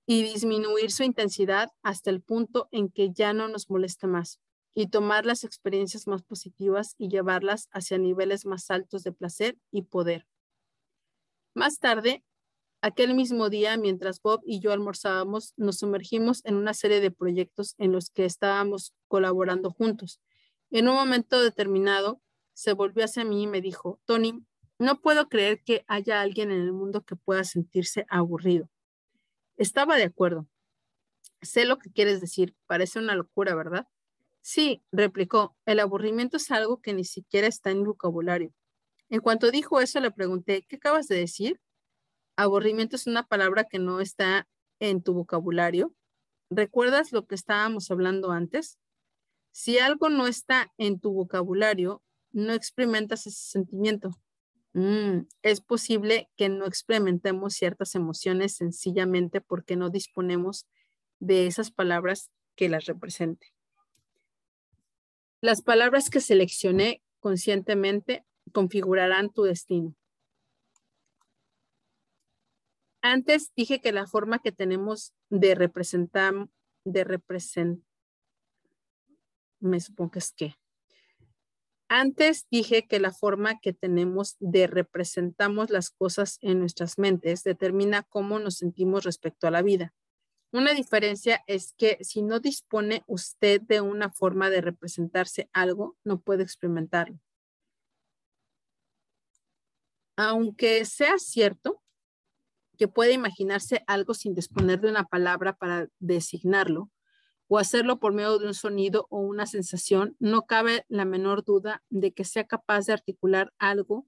y disminuir su intensidad hasta el punto en que ya no nos molesta más y tomar las experiencias más positivas y llevarlas hacia niveles más altos de placer y poder. Más tarde, aquel mismo día, mientras Bob y yo almorzábamos, nos sumergimos en una serie de proyectos en los que estábamos colaborando juntos. En un momento determinado, se volvió hacia mí y me dijo, Tony, no puedo creer que haya alguien en el mundo que pueda sentirse aburrido. Estaba de acuerdo. Sé lo que quieres decir. Parece una locura, ¿verdad? Sí, replicó. El aburrimiento es algo que ni siquiera está en mi vocabulario. En cuanto dijo eso, le pregunté, ¿qué acabas de decir? Aburrimiento es una palabra que no está en tu vocabulario. ¿Recuerdas lo que estábamos hablando antes? Si algo no está en tu vocabulario, no experimentas ese sentimiento. Mm, es posible que no experimentemos ciertas emociones sencillamente porque no disponemos de esas palabras que las representen. Las palabras que seleccioné conscientemente configurarán tu destino. Antes dije que la forma que tenemos de representar, de representar, me supongo que es que. Antes dije que la forma que tenemos de representamos las cosas en nuestras mentes determina cómo nos sentimos respecto a la vida. Una diferencia es que si no dispone usted de una forma de representarse algo, no puede experimentarlo aunque sea cierto que puede imaginarse algo sin disponer de una palabra para designarlo o hacerlo por medio de un sonido o una sensación, no cabe la menor duda de que sea capaz de articular algo.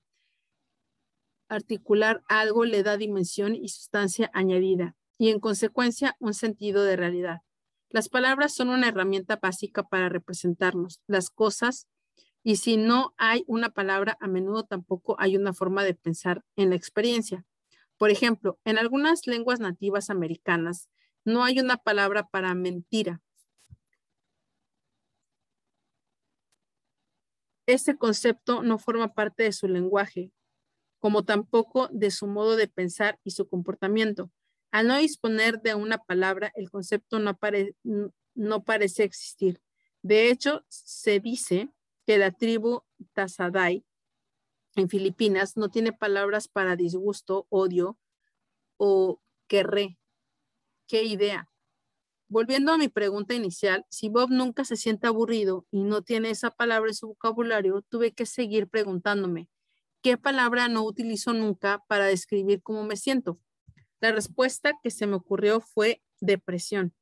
Articular algo le da dimensión y sustancia añadida y en consecuencia un sentido de realidad. Las palabras son una herramienta básica para representarnos las cosas y si no hay una palabra, a menudo tampoco hay una forma de pensar en la experiencia. Por ejemplo, en algunas lenguas nativas americanas no hay una palabra para mentira. Ese concepto no forma parte de su lenguaje, como tampoco de su modo de pensar y su comportamiento. Al no disponer de una palabra, el concepto no, no parece existir. De hecho, se dice que la tribu Tazaday en Filipinas no tiene palabras para disgusto, odio o querré. ¿Qué idea? Volviendo a mi pregunta inicial, si Bob nunca se siente aburrido y no tiene esa palabra en su vocabulario, tuve que seguir preguntándome, ¿qué palabra no utilizo nunca para describir cómo me siento? La respuesta que se me ocurrió fue depresión.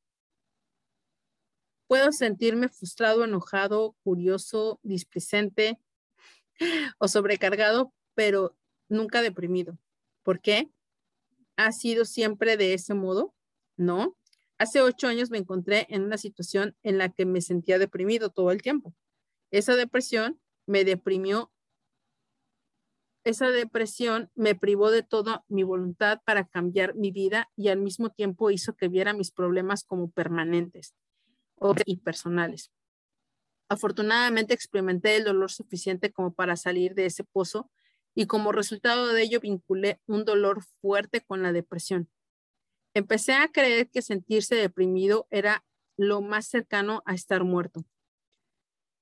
Puedo sentirme frustrado, enojado, curioso, displicente o sobrecargado, pero nunca deprimido. ¿Por qué? ¿Ha sido siempre de ese modo? No. Hace ocho años me encontré en una situación en la que me sentía deprimido todo el tiempo. Esa depresión me deprimió. Esa depresión me privó de toda mi voluntad para cambiar mi vida y al mismo tiempo hizo que viera mis problemas como permanentes y personales. Afortunadamente experimenté el dolor suficiente como para salir de ese pozo y como resultado de ello vinculé un dolor fuerte con la depresión. Empecé a creer que sentirse deprimido era lo más cercano a estar muerto.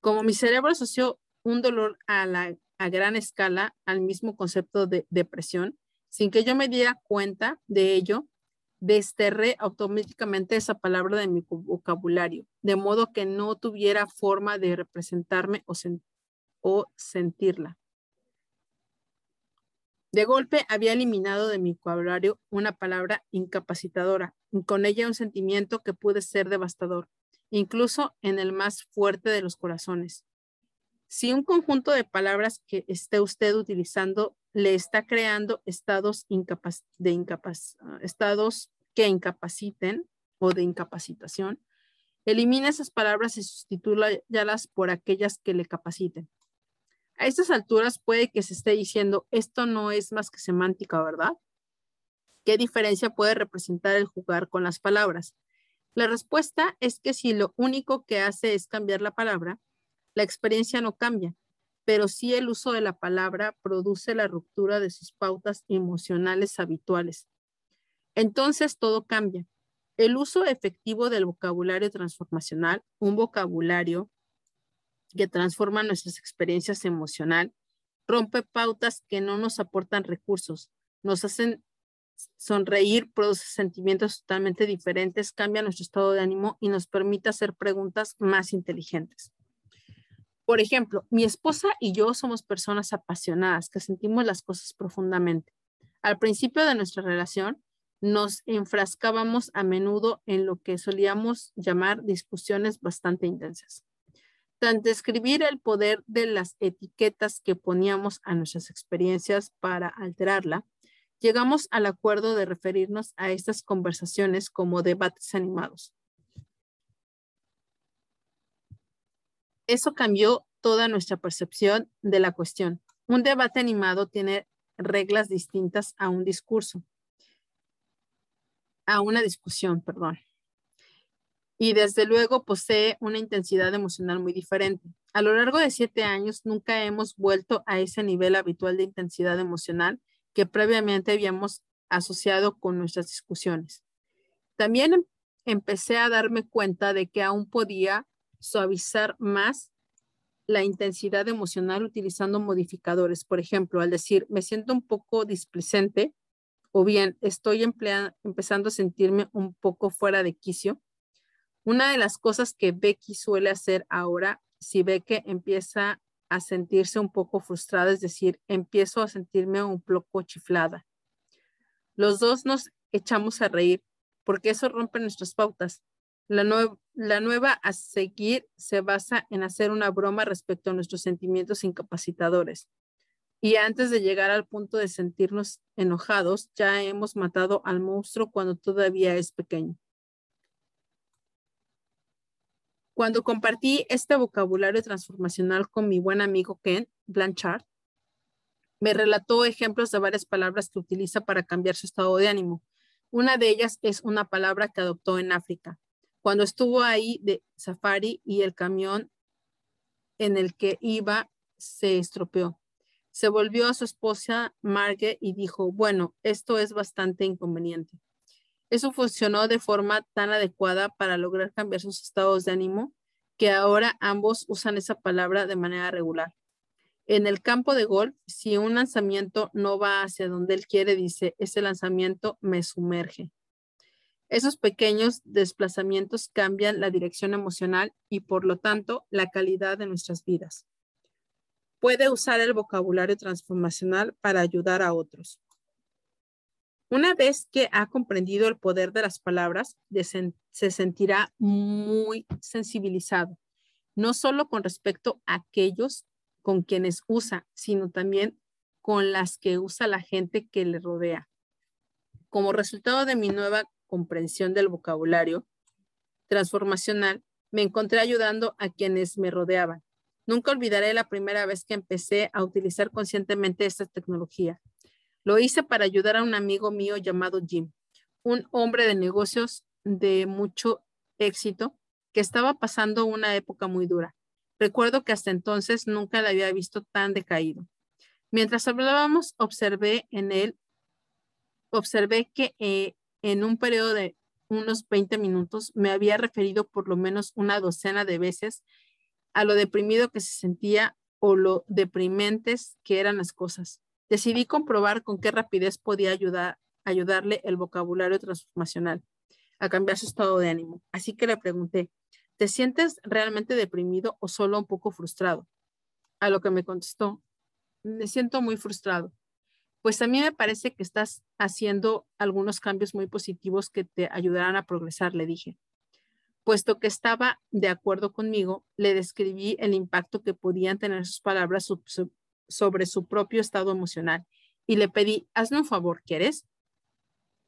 Como mi cerebro asoció un dolor a, la, a gran escala al mismo concepto de depresión, sin que yo me diera cuenta de ello, desterré automáticamente esa palabra de mi vocabulario, de modo que no tuviera forma de representarme o, o sentirla. De golpe había eliminado de mi vocabulario una palabra incapacitadora con ella un sentimiento que puede ser devastador, incluso en el más fuerte de los corazones. Si un conjunto de palabras que esté usted utilizando le está creando estados, de estados que incapaciten o de incapacitación, elimine esas palabras y sustituyalas por aquellas que le capaciten. A estas alturas puede que se esté diciendo, esto no es más que semántica, ¿verdad? ¿Qué diferencia puede representar el jugar con las palabras? La respuesta es que si lo único que hace es cambiar la palabra, la experiencia no cambia, pero sí el uso de la palabra produce la ruptura de sus pautas emocionales habituales. Entonces todo cambia. El uso efectivo del vocabulario transformacional, un vocabulario que transforma nuestras experiencias emocional, rompe pautas que no nos aportan recursos, nos hacen sonreír, produce sentimientos totalmente diferentes, cambia nuestro estado de ánimo y nos permite hacer preguntas más inteligentes. Por ejemplo, mi esposa y yo somos personas apasionadas que sentimos las cosas profundamente. Al principio de nuestra relación, nos enfrascábamos a menudo en lo que solíamos llamar discusiones bastante intensas. Tanto describir el poder de las etiquetas que poníamos a nuestras experiencias para alterarla, llegamos al acuerdo de referirnos a estas conversaciones como debates animados. Eso cambió toda nuestra percepción de la cuestión. Un debate animado tiene reglas distintas a un discurso, a una discusión, perdón y desde luego posee una intensidad emocional muy diferente. A lo largo de siete años nunca hemos vuelto a ese nivel habitual de intensidad emocional que previamente habíamos asociado con nuestras discusiones. También em, empecé a darme cuenta de que aún podía suavizar más la intensidad emocional utilizando modificadores. Por ejemplo, al decir, me siento un poco displicente o bien estoy empezando a sentirme un poco fuera de quicio, una de las cosas que Becky suele hacer ahora, si ve que empieza a sentirse un poco frustrada, es decir, empiezo a sentirme un poco chiflada. Los dos nos echamos a reír porque eso rompe nuestras pautas. La, la nueva a seguir se basa en hacer una broma respecto a nuestros sentimientos incapacitadores. Y antes de llegar al punto de sentirnos enojados, ya hemos matado al monstruo cuando todavía es pequeño. Cuando compartí este vocabulario transformacional con mi buen amigo Ken Blanchard, me relató ejemplos de varias palabras que utiliza para cambiar su estado de ánimo. Una de ellas es una palabra que adoptó en África. Cuando estuvo ahí de safari y el camión en el que iba se estropeó. Se volvió a su esposa Marge y dijo, bueno, esto es bastante inconveniente. Eso funcionó de forma tan adecuada para lograr cambiar sus estados de ánimo que ahora ambos usan esa palabra de manera regular. En el campo de golf, si un lanzamiento no va hacia donde él quiere, dice, ese lanzamiento me sumerge. Esos pequeños desplazamientos cambian la dirección emocional y por lo tanto la calidad de nuestras vidas. Puede usar el vocabulario transformacional para ayudar a otros. Una vez que ha comprendido el poder de las palabras, se sentirá muy sensibilizado, no solo con respecto a aquellos con quienes usa, sino también con las que usa la gente que le rodea. Como resultado de mi nueva comprensión del vocabulario transformacional, me encontré ayudando a quienes me rodeaban. Nunca olvidaré la primera vez que empecé a utilizar conscientemente esta tecnología. Lo hice para ayudar a un amigo mío llamado Jim, un hombre de negocios de mucho éxito que estaba pasando una época muy dura. Recuerdo que hasta entonces nunca le había visto tan decaído. Mientras hablábamos, observé en él, observé que eh, en un periodo de unos 20 minutos me había referido por lo menos una docena de veces a lo deprimido que se sentía o lo deprimentes que eran las cosas. Decidí comprobar con qué rapidez podía ayudar, ayudarle el vocabulario transformacional a cambiar su estado de ánimo. Así que le pregunté, ¿te sientes realmente deprimido o solo un poco frustrado? A lo que me contestó, me siento muy frustrado. Pues a mí me parece que estás haciendo algunos cambios muy positivos que te ayudarán a progresar, le dije. Puesto que estaba de acuerdo conmigo, le describí el impacto que podían tener sus palabras sobre su propio estado emocional y le pedí, hazme un favor, ¿quieres?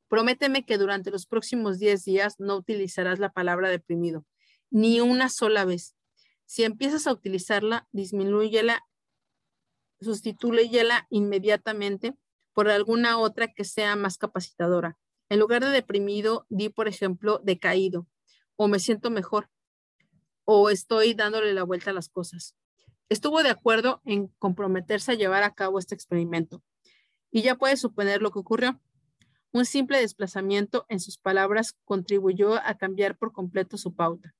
Prométeme que durante los próximos 10 días no utilizarás la palabra deprimido, ni una sola vez. Si empiezas a utilizarla, disminúyela, sustitúyela inmediatamente por alguna otra que sea más capacitadora. En lugar de deprimido, di, por ejemplo, decaído, o me siento mejor, o estoy dándole la vuelta a las cosas. Estuvo de acuerdo en comprometerse a llevar a cabo este experimento. Y ya puedes suponer lo que ocurrió. Un simple desplazamiento en sus palabras contribuyó a cambiar por completo su pauta.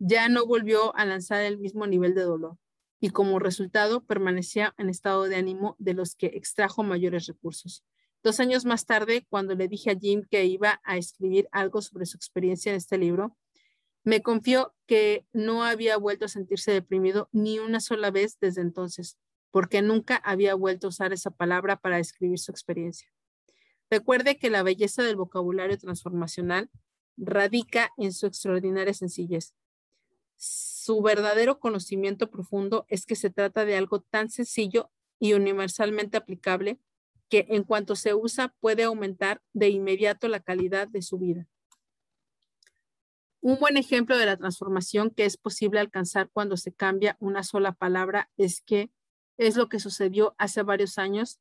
Ya no volvió a lanzar el mismo nivel de dolor y como resultado permanecía en estado de ánimo de los que extrajo mayores recursos. Dos años más tarde, cuando le dije a Jim que iba a escribir algo sobre su experiencia en este libro, me confió que no había vuelto a sentirse deprimido ni una sola vez desde entonces, porque nunca había vuelto a usar esa palabra para describir su experiencia. Recuerde que la belleza del vocabulario transformacional radica en su extraordinaria sencillez su verdadero conocimiento profundo es que se trata de algo tan sencillo y universalmente aplicable que en cuanto se usa puede aumentar de inmediato la calidad de su vida. Un buen ejemplo de la transformación que es posible alcanzar cuando se cambia una sola palabra es que es lo que sucedió hace varios años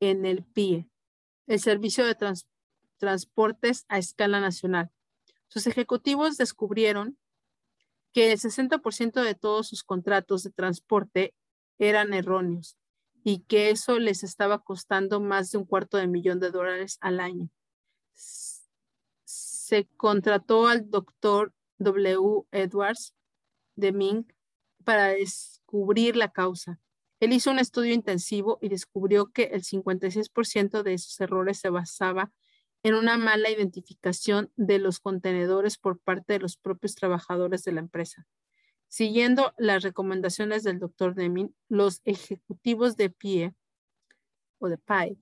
en el PIE, el Servicio de Transportes a Escala Nacional. Sus ejecutivos descubrieron que el 60% de todos sus contratos de transporte eran erróneos y que eso les estaba costando más de un cuarto de millón de dólares al año. Se contrató al doctor W. Edwards de Ming para descubrir la causa. Él hizo un estudio intensivo y descubrió que el 56% de esos errores se basaba en una mala identificación de los contenedores por parte de los propios trabajadores de la empresa. Siguiendo las recomendaciones del doctor Deming, los ejecutivos de PIE o de PIE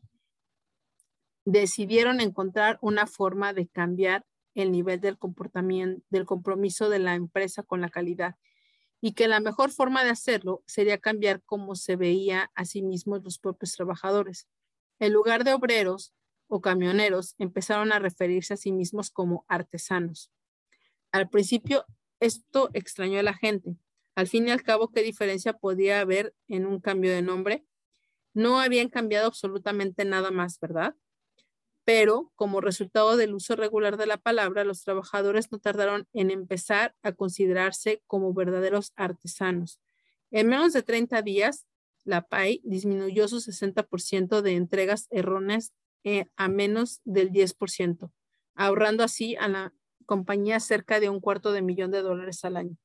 decidieron encontrar una forma de cambiar el nivel del comportamiento, del compromiso de la empresa con la calidad y que la mejor forma de hacerlo sería cambiar cómo se veía a sí mismos los propios trabajadores. En lugar de obreros, o camioneros empezaron a referirse a sí mismos como artesanos. Al principio, esto extrañó a la gente. Al fin y al cabo, ¿qué diferencia podía haber en un cambio de nombre? No habían cambiado absolutamente nada más, ¿verdad? Pero como resultado del uso regular de la palabra, los trabajadores no tardaron en empezar a considerarse como verdaderos artesanos. En menos de 30 días, la PAI disminuyó su 60% de entregas erróneas eh, a menos del 10%, ahorrando así a la compañía cerca de un cuarto de millón de dólares al año.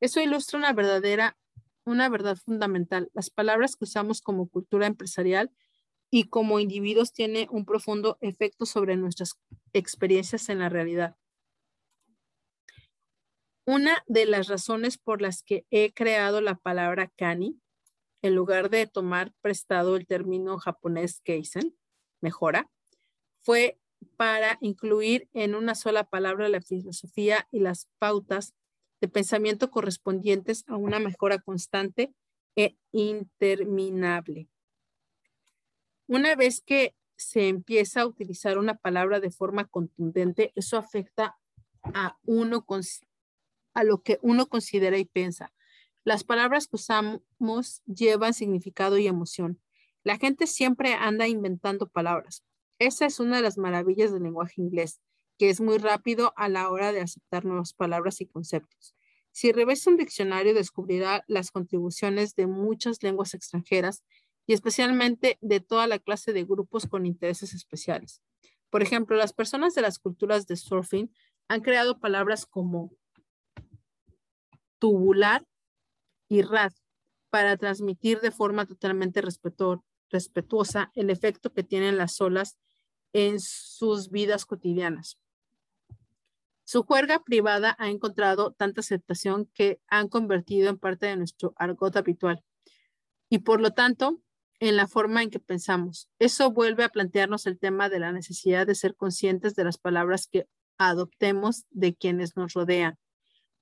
Eso ilustra una verdadera, una verdad fundamental. Las palabras que usamos como cultura empresarial y como individuos tienen un profundo efecto sobre nuestras experiencias en la realidad. Una de las razones por las que he creado la palabra kani, en lugar de tomar prestado el término japonés keisen, mejora, fue para incluir en una sola palabra la filosofía y las pautas de pensamiento correspondientes a una mejora constante e interminable. Una vez que se empieza a utilizar una palabra de forma contundente, eso afecta a uno a lo que uno considera y piensa. Las palabras que usamos llevan significado y emoción. La gente siempre anda inventando palabras. Esa es una de las maravillas del lenguaje inglés, que es muy rápido a la hora de aceptar nuevas palabras y conceptos. Si revisa un diccionario, descubrirá las contribuciones de muchas lenguas extranjeras y especialmente de toda la clase de grupos con intereses especiales. Por ejemplo, las personas de las culturas de surfing han creado palabras como tubular y rad para transmitir de forma totalmente respetor, respetuosa el efecto que tienen las olas en sus vidas cotidianas. Su juerga privada ha encontrado tanta aceptación que han convertido en parte de nuestro argot habitual. Y por lo tanto, en la forma en que pensamos. Eso vuelve a plantearnos el tema de la necesidad de ser conscientes de las palabras que adoptemos de quienes nos rodean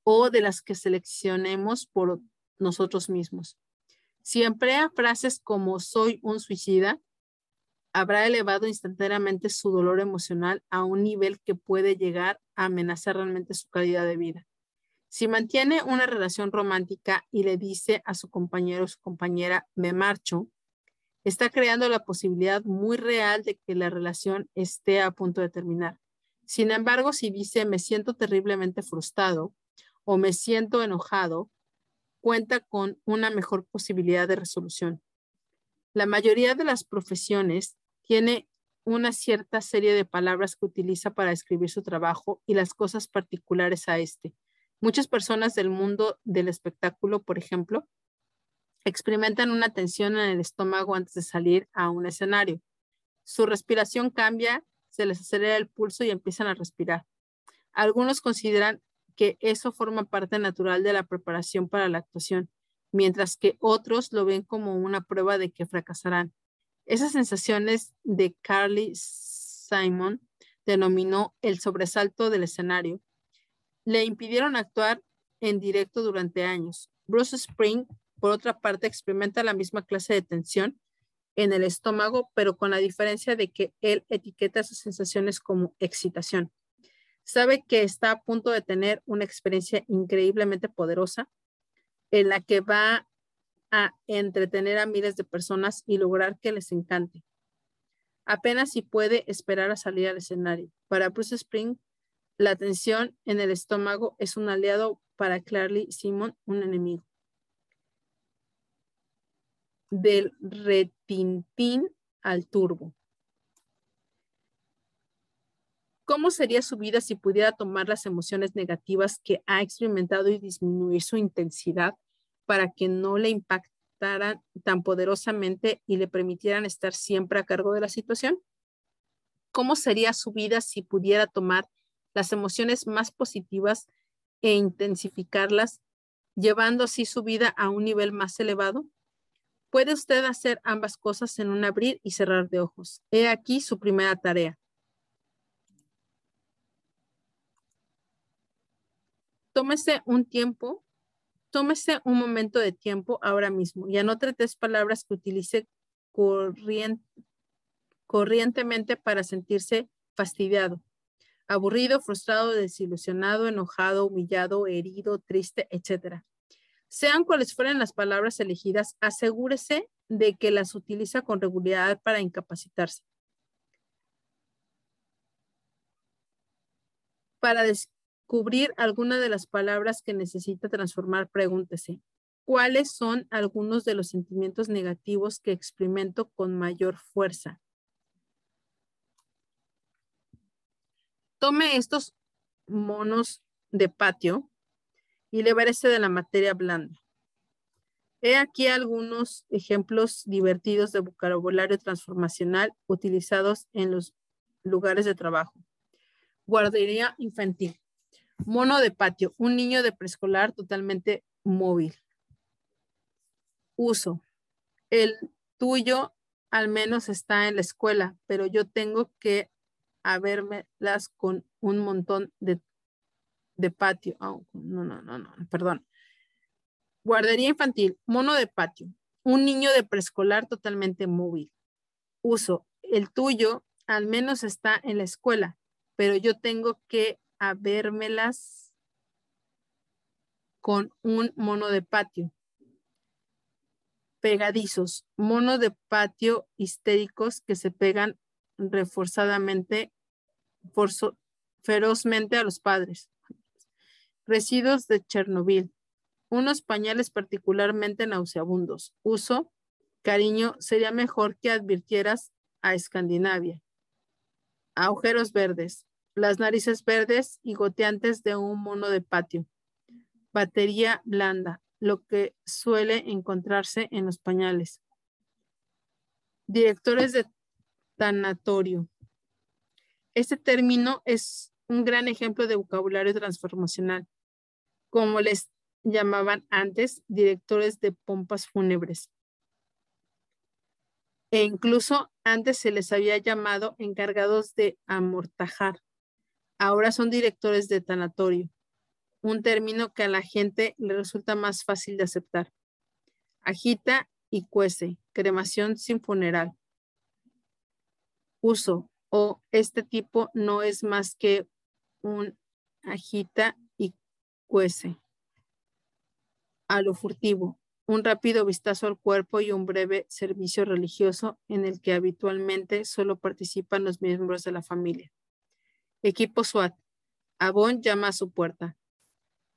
o de las que seleccionemos por nosotros mismos. Si emplea frases como soy un suicida, habrá elevado instantáneamente su dolor emocional a un nivel que puede llegar a amenazar realmente su calidad de vida. Si mantiene una relación romántica y le dice a su compañero o su compañera, me marcho, está creando la posibilidad muy real de que la relación esté a punto de terminar. Sin embargo, si dice, me siento terriblemente frustrado o me siento enojado, cuenta con una mejor posibilidad de resolución. La mayoría de las profesiones tiene una cierta serie de palabras que utiliza para escribir su trabajo y las cosas particulares a este. Muchas personas del mundo del espectáculo, por ejemplo, experimentan una tensión en el estómago antes de salir a un escenario. Su respiración cambia, se les acelera el pulso y empiezan a respirar. Algunos consideran que eso forma parte natural de la preparación para la actuación, mientras que otros lo ven como una prueba de que fracasarán. Esas sensaciones de Carly Simon denominó el sobresalto del escenario. Le impidieron actuar en directo durante años. Bruce Spring, por otra parte, experimenta la misma clase de tensión en el estómago, pero con la diferencia de que él etiqueta esas sensaciones como excitación. Sabe que está a punto de tener una experiencia increíblemente poderosa en la que va a entretener a miles de personas y lograr que les encante. Apenas si puede esperar a salir al escenario. Para Bruce Spring, la tensión en el estómago es un aliado para Clarly Simon, un enemigo. Del retintín al turbo. ¿Cómo sería su vida si pudiera tomar las emociones negativas que ha experimentado y disminuir su intensidad para que no le impactaran tan poderosamente y le permitieran estar siempre a cargo de la situación? ¿Cómo sería su vida si pudiera tomar las emociones más positivas e intensificarlas, llevando así su vida a un nivel más elevado? Puede usted hacer ambas cosas en un abrir y cerrar de ojos. He aquí su primera tarea. Tómese un tiempo tómese un momento de tiempo ahora mismo y anote tres palabras que utilice corrientemente para sentirse fastidiado, aburrido, frustrado, desilusionado, enojado, humillado, herido, triste, etc. Sean cuales fueran las palabras elegidas, asegúrese de que las utiliza con regularidad para incapacitarse. Para, cubrir alguna de las palabras que necesita transformar, pregúntese, ¿cuáles son algunos de los sentimientos negativos que experimento con mayor fuerza? Tome estos monos de patio y libérese de la materia blanda. He aquí algunos ejemplos divertidos de vocabulario transformacional utilizados en los lugares de trabajo. Guardería infantil. Mono de patio, un niño de preescolar totalmente móvil. Uso. El tuyo al menos está en la escuela, pero yo tengo que las con un montón de, de patio. Oh, no, no, no, no, perdón. Guardería infantil, mono de patio, un niño de preescolar totalmente móvil. Uso. El tuyo al menos está en la escuela, pero yo tengo que a vérmelas con un mono de patio. Pegadizos, monos de patio histéricos que se pegan reforzadamente, ferozmente a los padres. Residuos de Chernobyl, unos pañales particularmente nauseabundos. Uso, cariño, sería mejor que advirtieras a Escandinavia. Agujeros verdes, las narices verdes y goteantes de un mono de patio. Batería blanda, lo que suele encontrarse en los pañales. Directores de tanatorio. Este término es un gran ejemplo de vocabulario transformacional, como les llamaban antes, directores de pompas fúnebres. E incluso antes se les había llamado encargados de amortajar. Ahora son directores de tanatorio, un término que a la gente le resulta más fácil de aceptar. Agita y cuece, cremación sin funeral. Uso o este tipo no es más que un agita y cuece. A lo furtivo, un rápido vistazo al cuerpo y un breve servicio religioso en el que habitualmente solo participan los miembros de la familia. Equipo SWAT. Avon llama a su puerta.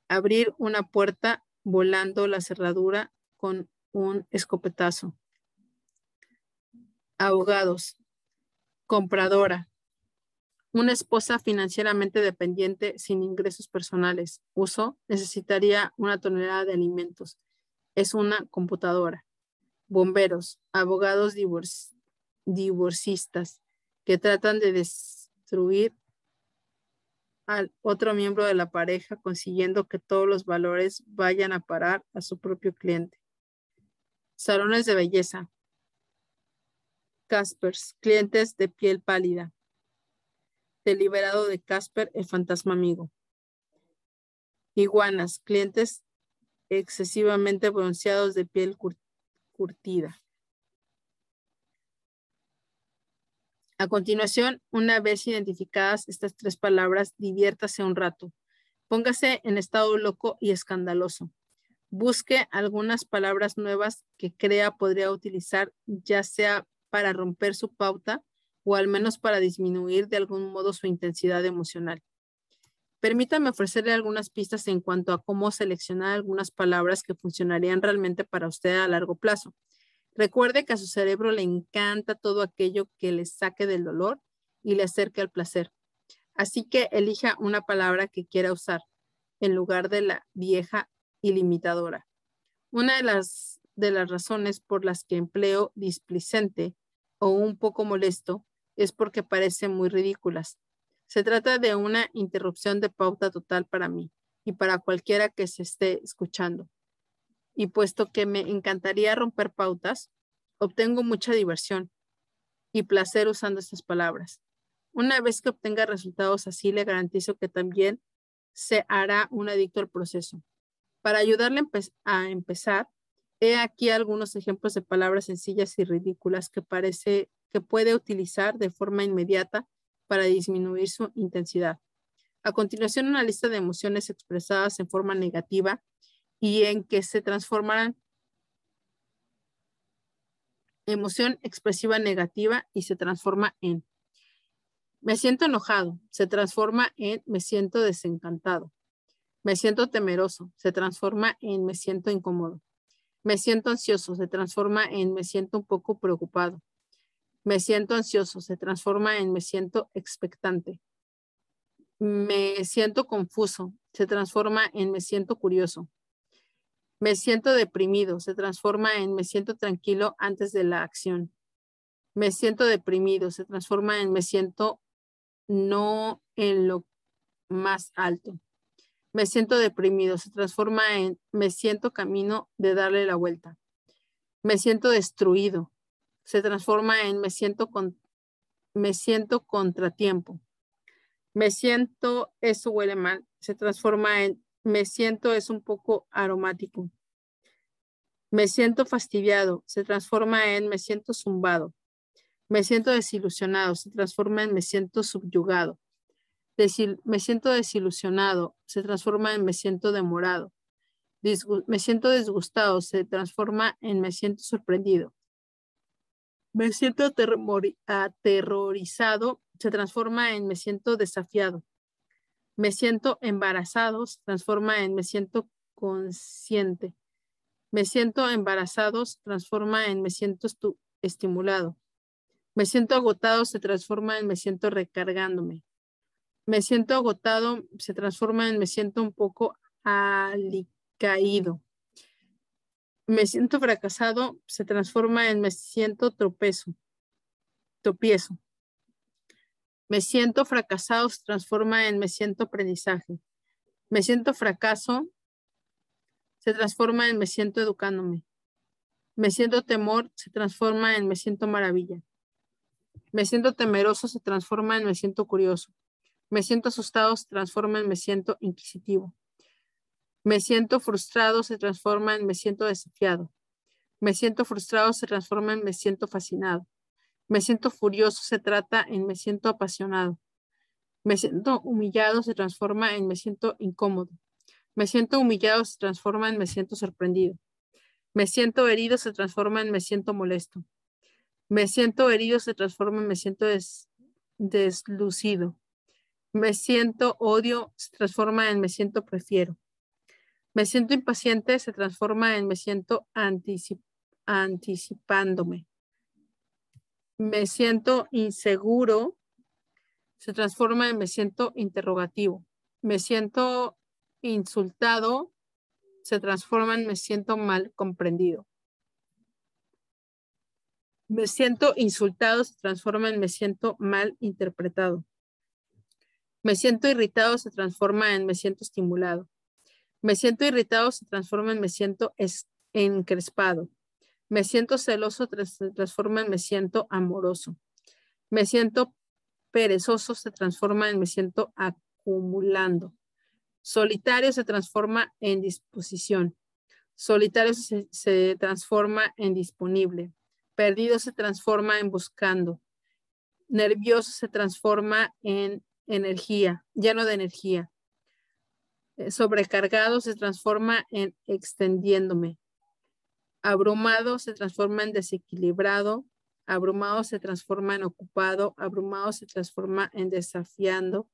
Abrir una puerta volando la cerradura con un escopetazo. Abogados. Compradora. Una esposa financieramente dependiente sin ingresos personales. Uso necesitaría una tonelada de alimentos. Es una computadora. Bomberos. Abogados divorcistas que tratan de destruir al otro miembro de la pareja consiguiendo que todos los valores vayan a parar a su propio cliente. Salones de belleza. Caspers, clientes de piel pálida. Deliberado de Casper, el fantasma amigo. Iguanas, clientes excesivamente bronceados de piel curtida. A continuación, una vez identificadas estas tres palabras, diviértase un rato. Póngase en estado loco y escandaloso. Busque algunas palabras nuevas que crea podría utilizar, ya sea para romper su pauta o al menos para disminuir de algún modo su intensidad emocional. Permítame ofrecerle algunas pistas en cuanto a cómo seleccionar algunas palabras que funcionarían realmente para usted a largo plazo. Recuerde que a su cerebro le encanta todo aquello que le saque del dolor y le acerque al placer. Así que elija una palabra que quiera usar en lugar de la vieja y limitadora. Una de las, de las razones por las que empleo displicente o un poco molesto es porque parecen muy ridículas. Se trata de una interrupción de pauta total para mí y para cualquiera que se esté escuchando. Y puesto que me encantaría romper pautas, obtengo mucha diversión y placer usando estas palabras. Una vez que obtenga resultados así, le garantizo que también se hará un adicto al proceso. Para ayudarle a empezar, He aquí algunos ejemplos de palabras sencillas y ridículas que parece que puede utilizar de forma inmediata para disminuir su intensidad. A continuación, una lista de emociones expresadas en forma negativa y en que se transformarán emoción expresiva negativa y se transforma en me siento enojado, se transforma en me siento desencantado. Me siento temeroso, se transforma en me siento incómodo. Me siento ansioso, se transforma en me siento un poco preocupado. Me siento ansioso, se transforma en me siento expectante. Me siento confuso, se transforma en me siento curioso. Me siento deprimido, se transforma en me siento tranquilo antes de la acción. Me siento deprimido, se transforma en me siento no en lo más alto. Me siento deprimido, se transforma en me siento camino de darle la vuelta. Me siento destruido, se transforma en me siento con me siento contratiempo. Me siento eso huele mal, se transforma en me siento es un poco aromático. Me siento fastidiado, se transforma en me siento zumbado. Me siento desilusionado, se transforma en me siento subyugado me siento desilusionado, se transforma en me siento demorado. me siento disgustado, se transforma en me siento sorprendido. Me siento aterrorizado, se transforma en me siento desafiado. Me siento embarazado, se transforma en me siento consciente. Me siento embarazado, se transforma en me siento estimulado. Me siento agotado, se transforma en me siento recargándome me siento agotado se transforma en me siento un poco alicaído. Me siento fracasado se transforma en me siento tropezo, tropiezo. Me siento fracasado se transforma en me siento aprendizaje. Me siento fracaso se transforma en me siento educándome. Me siento temor se transforma en me siento maravilla. Me siento temeroso se transforma en me siento curioso. Me siento asustado se transforma en me siento inquisitivo. Me siento frustrado se transforma en me siento desafiado. Me siento frustrado se transforma en me siento fascinado. Me siento furioso se trata en me siento apasionado. Me siento humillado se transforma en me siento incómodo. Me siento humillado se transforma en me siento sorprendido. Me siento herido se transforma en me siento molesto. Me siento herido se transforma en me siento deslucido. Me siento odio se transforma en me siento prefiero. Me siento impaciente se transforma en me siento anticipándome. Me siento inseguro se transforma en me siento interrogativo. Me siento insultado se transforma en me siento mal comprendido. Me siento insultado se transforma en me siento mal interpretado. Me siento irritado se transforma en me siento estimulado. Me siento irritado se transforma en me siento encrespado. Me siento celoso se transforma en me siento amoroso. Me siento perezoso se transforma en me siento acumulando. Solitario se transforma en disposición. Solitario se, transforma en disponible. Perdido se transforma en buscando. Nervioso se transforma en energía, lleno de energía. Eh, sobrecargado se transforma en extendiéndome. Abrumado se transforma en desequilibrado. Abrumado se transforma en ocupado. Abrumado se transforma en desafiando.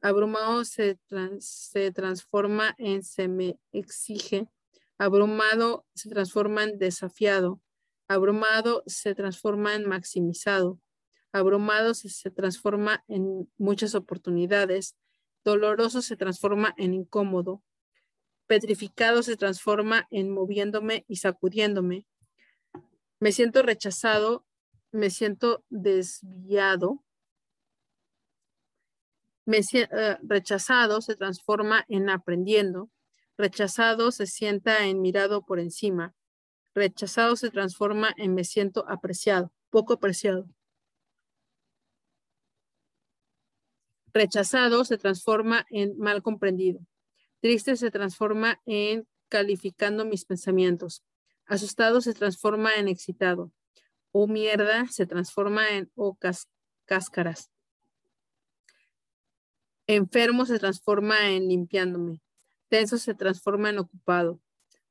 Abrumado se, se transforma en se me exige. Abrumado se transforma en desafiado. Abrumado se transforma en maximizado. Abrumado se, se transforma en muchas oportunidades. Doloroso se transforma en incómodo. Petrificado se transforma en moviéndome y sacudiéndome. Me siento rechazado, me siento desviado, eh, rechazado se transforma en aprendiendo. Rechazado se sienta en mirado por encima. Rechazado se transforma en me siento apreciado, poco apreciado. Rechazado se transforma en mal comprendido. Triste se transforma en calificando mis pensamientos. Asustado se transforma en excitado. O mierda se transforma en o cáscaras. Enfermo se transforma en limpiándome. Tenso se transforma en ocupado.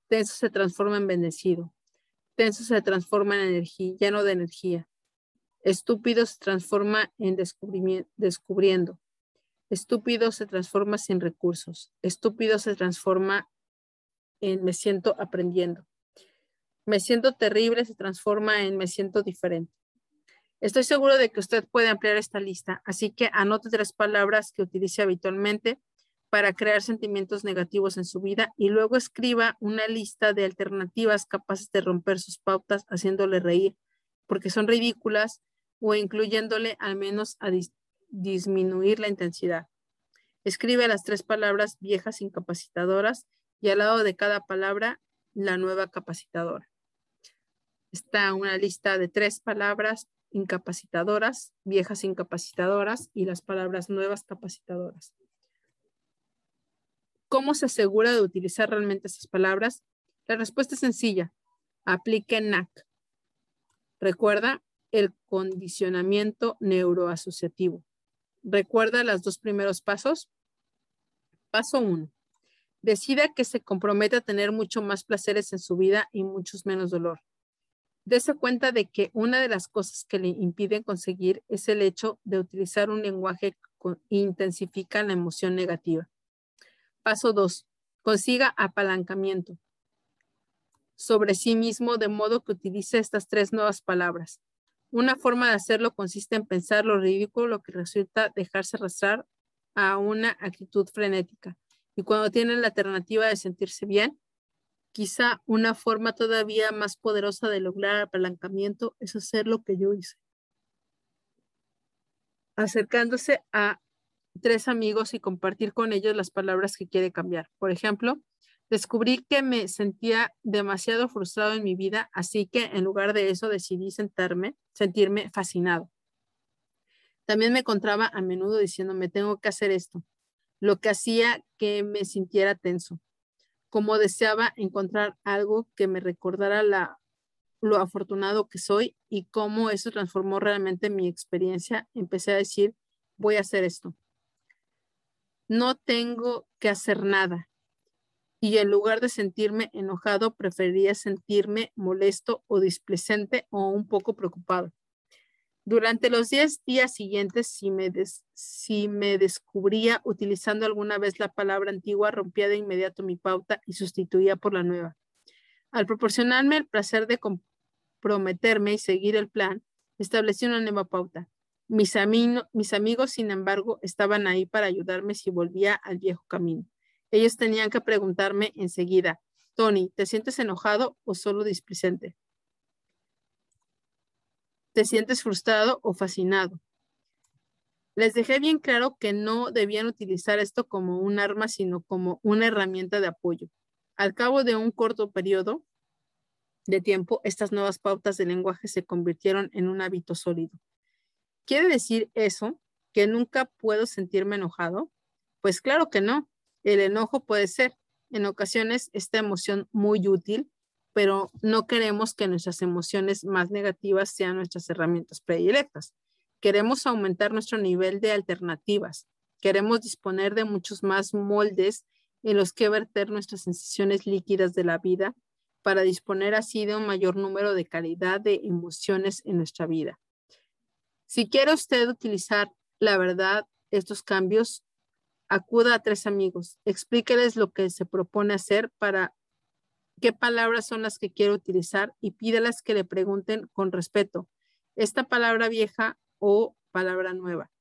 Tenso se transforma en bendecido. Tenso se transforma en energía, lleno de energía. Estúpido se transforma en descubriendo. Estúpido se transforma sin recursos. Estúpido se transforma en me siento aprendiendo. Me siento terrible se transforma en me siento diferente. Estoy seguro de que usted puede ampliar esta lista, así que anote tres palabras que utilice habitualmente para crear sentimientos negativos en su vida y luego escriba una lista de alternativas capaces de romper sus pautas haciéndole reír, porque son ridículas o incluyéndole al menos a disminuir la intensidad. Escribe las tres palabras viejas incapacitadoras y al lado de cada palabra la nueva capacitadora. Está una lista de tres palabras incapacitadoras, viejas incapacitadoras y las palabras nuevas capacitadoras. ¿Cómo se asegura de utilizar realmente esas palabras? La respuesta es sencilla. Aplique NAC. Recuerda el condicionamiento neuroasociativo. ¿Recuerda los dos primeros pasos? Paso uno. Decida que se compromete a tener mucho más placeres en su vida y muchos menos dolor dése cuenta de que una de las cosas que le impiden conseguir es el hecho de utilizar un lenguaje que intensifica la emoción negativa. Paso 2. Consiga apalancamiento sobre sí mismo de modo que utilice estas tres nuevas palabras. Una forma de hacerlo consiste en pensar lo ridículo, lo que resulta dejarse arrastrar a una actitud frenética. Y cuando tiene la alternativa de sentirse bien, Quizá una forma todavía más poderosa de lograr apalancamiento es hacer lo que yo hice. Acercándose a tres amigos y compartir con ellos las palabras que quiere cambiar. Por ejemplo, Descubrí que me sentía demasiado frustrado en mi vida, así que en lugar de eso decidí sentarme, sentirme fascinado. También me encontraba a menudo diciéndome, tengo que hacer esto, lo que hacía que me sintiera tenso, como deseaba encontrar algo que me recordara la, lo afortunado que soy y cómo eso transformó realmente mi experiencia. Empecé a decir, voy a hacer esto. No tengo que hacer nada y en lugar de sentirme enojado, prefería sentirme molesto o displecente o un poco preocupado. Durante los 10 días siguientes, si me, descubría utilizando alguna vez la palabra antigua, rompía de inmediato mi pauta y sustituía por la nueva. Al proporcionarme el placer de comprometerme y seguir el plan, establecí una nueva pauta. Mis amigos, sin embargo, estaban ahí para ayudarme si volvía al viejo camino. Ellos tenían que preguntarme enseguida, Tony, ¿te sientes enojado o solo displicente? ¿Te sientes frustrado o fascinado? Les dejé bien claro que no debían utilizar esto como un arma, sino como una herramienta de apoyo. Al cabo de un corto periodo de tiempo, estas nuevas pautas de lenguaje se convirtieron en un hábito sólido. ¿Quiere decir eso que nunca puedo sentirme enojado? Pues claro que no. El enojo puede ser en ocasiones esta emoción muy útil, pero no queremos que nuestras emociones más negativas sean nuestras herramientas predilectas. Queremos aumentar nuestro nivel de alternativas. Queremos disponer de muchos más moldes en los que verter nuestras sensaciones líquidas de la vida para disponer así de un mayor número de calidad de emociones en nuestra vida. Si quiere usted utilizar la verdad, estos cambios acuda a tres amigos, explíqueles lo que se propone hacer para qué palabras son las que quiere utilizar y pídelas que le pregunten con respeto, esta palabra vieja o palabra nueva.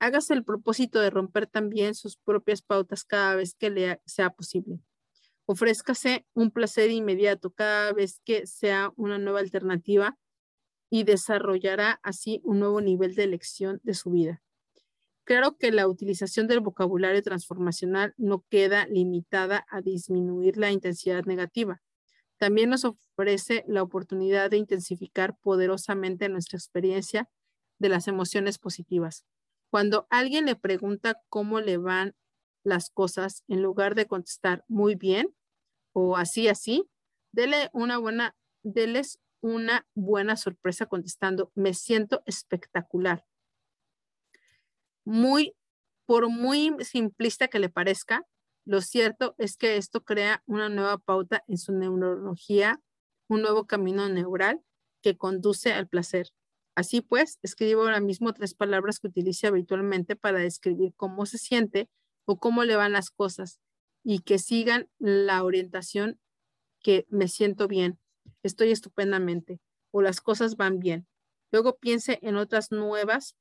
Hágase el propósito de romper también sus propias pautas cada vez que le sea posible. Ofrézcase un placer inmediato cada vez que sea una nueva alternativa y desarrollará así un nuevo nivel de elección de su vida. Claro que la utilización del vocabulario transformacional no queda limitada a disminuir la intensidad negativa. También nos ofrece la oportunidad de intensificar poderosamente nuestra experiencia de las emociones positivas. Cuando alguien le pregunta cómo le van las cosas, en lugar de contestar muy bien o así, así, dele una buena, deles una buena sorpresa contestando, me siento espectacular muy, por muy simplista que le parezca, lo cierto es que esto crea una nueva pauta en su neurología, un nuevo camino neural que conduce al placer. Así pues, escribo ahora mismo tres palabras que utilice habitualmente para describir cómo se siente o cómo le van las cosas y que sigan la orientación que me siento bien, estoy estupendamente o las cosas van bien. Luego piense en otras nuevas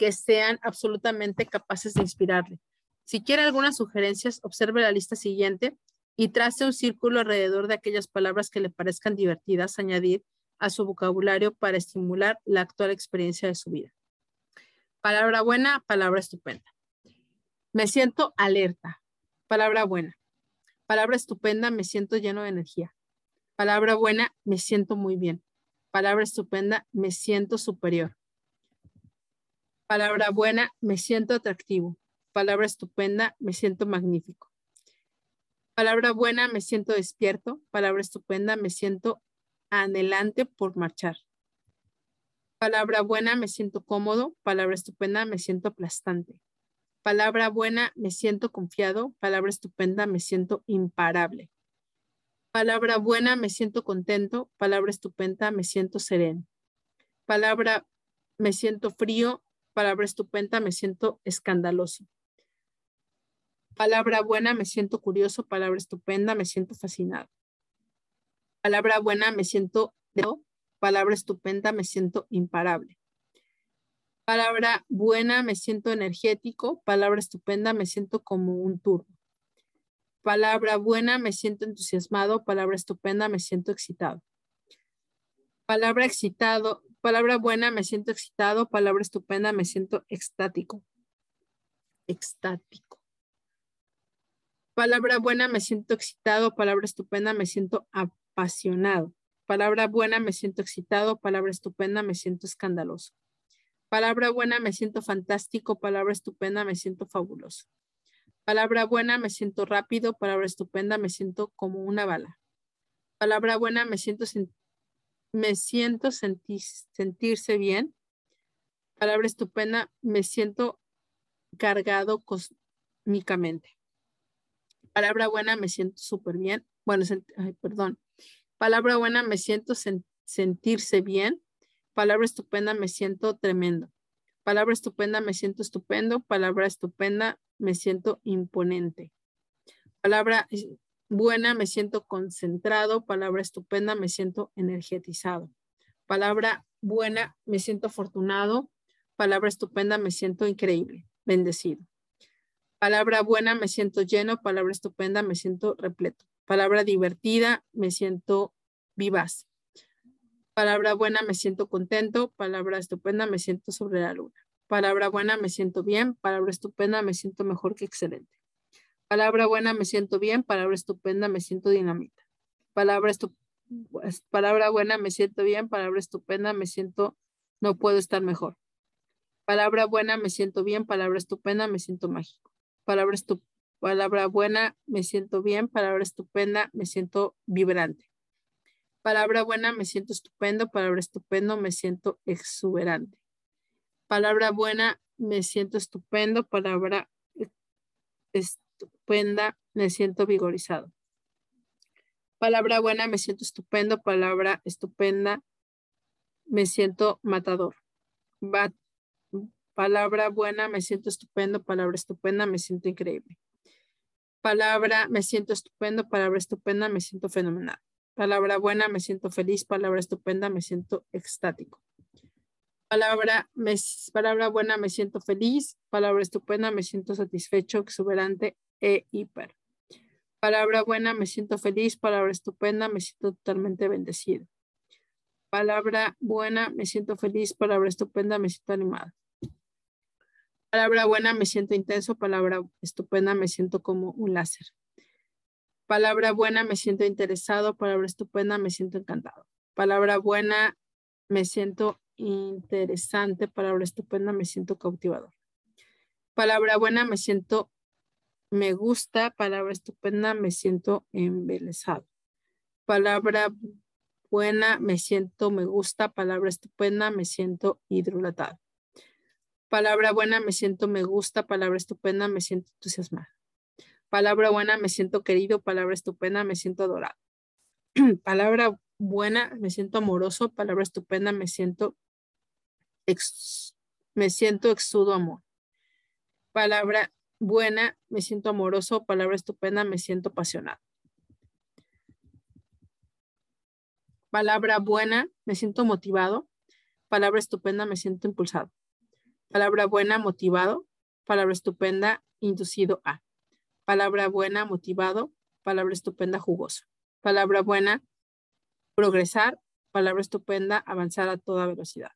que sean absolutamente capaces de inspirarle. Si quiere algunas sugerencias, observe la lista siguiente y trace un círculo alrededor de aquellas palabras que le parezcan divertidas añadir a su vocabulario para estimular la actual experiencia de su vida. Palabra buena, palabra estupenda. Me siento alerta. Palabra buena. Palabra estupenda, me siento lleno de energía. Palabra buena, me siento muy bien. Palabra estupenda, me siento superior. Palabra buena, me siento atractivo. Palabra estupenda, me siento magnífico. Palabra buena, me siento despierto. Palabra estupenda, me siento anhelante por marchar. Palabra buena, me siento cómodo. Palabra estupenda, me siento aplastante. Palabra buena, me siento confiado. Palabra estupenda, me siento imparable. Palabra buena, me siento contento. Palabra estupenda, me siento sereno. Palabra, me siento frío palabra estupenda, me siento escandaloso. Palabra buena, me siento curioso. Palabra estupenda, me siento fascinado. Palabra buena, me siento Palabra estupenda, me siento imparable. Palabra buena, me siento energético. Palabra estupenda, me siento como un turbo. Palabra buena, me siento entusiasmado. Palabra estupenda, me siento excitado. Palabra excitado, palabra buena, me siento excitado. Palabra estupenda, me siento extático. Extático. Palabra buena, me siento excitado. Palabra estupenda, me siento apasionado. Palabra buena, me siento excitado. Palabra estupenda, me siento escandaloso. Palabra buena, me siento fantástico. Palabra estupenda, me siento fabuloso. Palabra buena, me siento rápido. Palabra estupenda, me siento como una bala. Palabra buena, me siento, me siento sentirse bien. Palabra estupenda, me siento cargado cósmicamente. Palabra buena, me siento súper bien. Bueno, perdón. Palabra buena, me siento sentirse bien. Palabra estupenda, me siento tremendo. Palabra estupenda, me siento estupendo. Palabra estupenda, me siento imponente. Palabra buena, me siento concentrado. Palabra estupenda, me siento energetizado. Palabra buena, me siento afortunado. Palabra estupenda, me siento increíble, bendecido. Palabra buena, me siento lleno. Palabra estupenda, me siento repleto. Palabra divertida, me siento vivaz. Palabra buena, me siento contento. Palabra estupenda, me siento sobre la luna. Palabra buena, me siento bien. Palabra estupenda, me siento mejor que excelente. Palabra buena, me siento bien. Palabra estupenda, me siento dinamita. Palabra, palabra buena, me siento bien. Palabra estupenda, me siento no puedo estar mejor. Palabra buena, me siento bien. Palabra estupenda, me siento mágico. Palabra, palabra buena, me siento bien. Palabra estupenda, me siento vibrante. Palabra buena, me siento estupendo. Palabra estupendo, me siento exuberante. Palabra buena, me siento estupendo. Palabra me siento vigorizado. Palabra buena, me siento estupendo. Palabra estupenda, me siento matador. palabra buena, me siento estupendo. Palabra estupenda, me siento increíble. Palabra, me siento estupendo. Palabra estupenda, me siento fenomenal. Palabra buena, me siento feliz. Palabra estupenda, me siento extático. Palabra, palabra buena, me siento feliz. Palabra estupenda, me siento satisfecho, exuberante e hiper. Palabra buena, me siento feliz. Palabra estupenda, me siento totalmente bendecido. Palabra buena, me siento feliz. Palabra estupenda, me siento animado. Palabra buena, me siento intenso. Palabra estupenda, me siento como un láser. Palabra buena, me siento interesado. Palabra estupenda, me siento encantado. Palabra buena, me siento interesante. Palabra estupenda, me siento cautivador. Palabra buena, me siento, me gusta. Palabra estupenda, me siento embelesado. Palabra buena, me siento, me gusta. Palabra estupenda, me siento hidrolatado. Palabra buena, me siento, me gusta. Palabra estupenda, me siento entusiasmado. Palabra buena, me siento querido. Palabra estupenda, me siento adorado. Palabra buena, me siento amoroso. Palabra estupenda, me siento, me siento exudo amor. Palabra buena, me siento amoroso. Palabra estupenda, me siento apasionado. Palabra buena, me siento motivado. Palabra estupenda, me siento impulsado. Palabra buena, motivado. Palabra estupenda, inducido a. Palabra buena, motivado. Palabra estupenda, jugoso. Palabra buena, progresar. Palabra estupenda, avanzar a toda velocidad.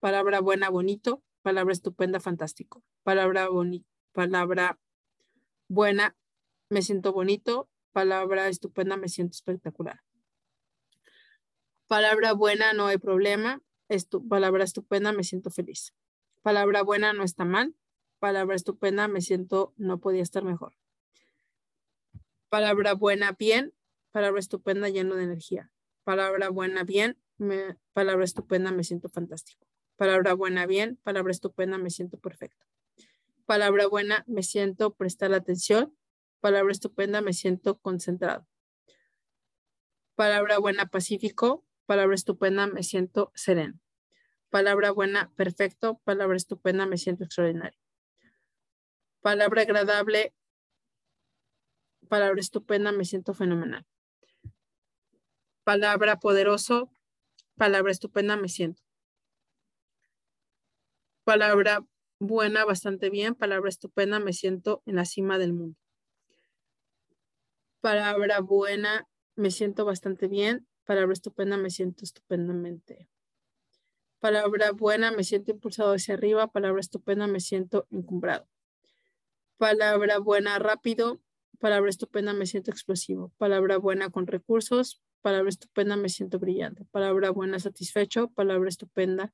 Palabra buena, bonito. Palabra estupenda, fantástico. Palabra bonita. Palabra buena, me siento bonito. Palabra estupenda, me siento espectacular. Palabra buena, no hay problema. palabra estupenda, me siento feliz. Palabra buena, no está mal. Palabra estupenda, me siento, no podía estar mejor. Palabra buena, bien. Palabra estupenda, lleno de energía. Palabra buena, bien. palabra estupenda, me siento fantástico. Palabra buena, bien. Palabra estupenda, me siento perfecto. Palabra buena, me siento prestar atención. Palabra estupenda, me siento concentrado. Palabra buena, pacífico. Palabra estupenda, me siento sereno. Palabra buena, perfecto. Palabra estupenda, me siento extraordinario. Palabra agradable, palabra estupenda, me siento fenomenal. Palabra poderoso, palabra estupenda, me siento. Palabra buena, bastante bien. Palabra estupenda, me siento en la cima del mundo. Palabra buena, me siento bastante bien. Palabra estupenda, me siento estupendamente. Palabra buena, me siento impulsado hacia arriba. Palabra estupenda, me siento encumbrado. Palabra buena, rápido palabra estupenda, me siento explosivo. Palabra buena con recursos, palabra estupenda, me siento brillante. Palabra buena, satisfecho. Palabra estupenda,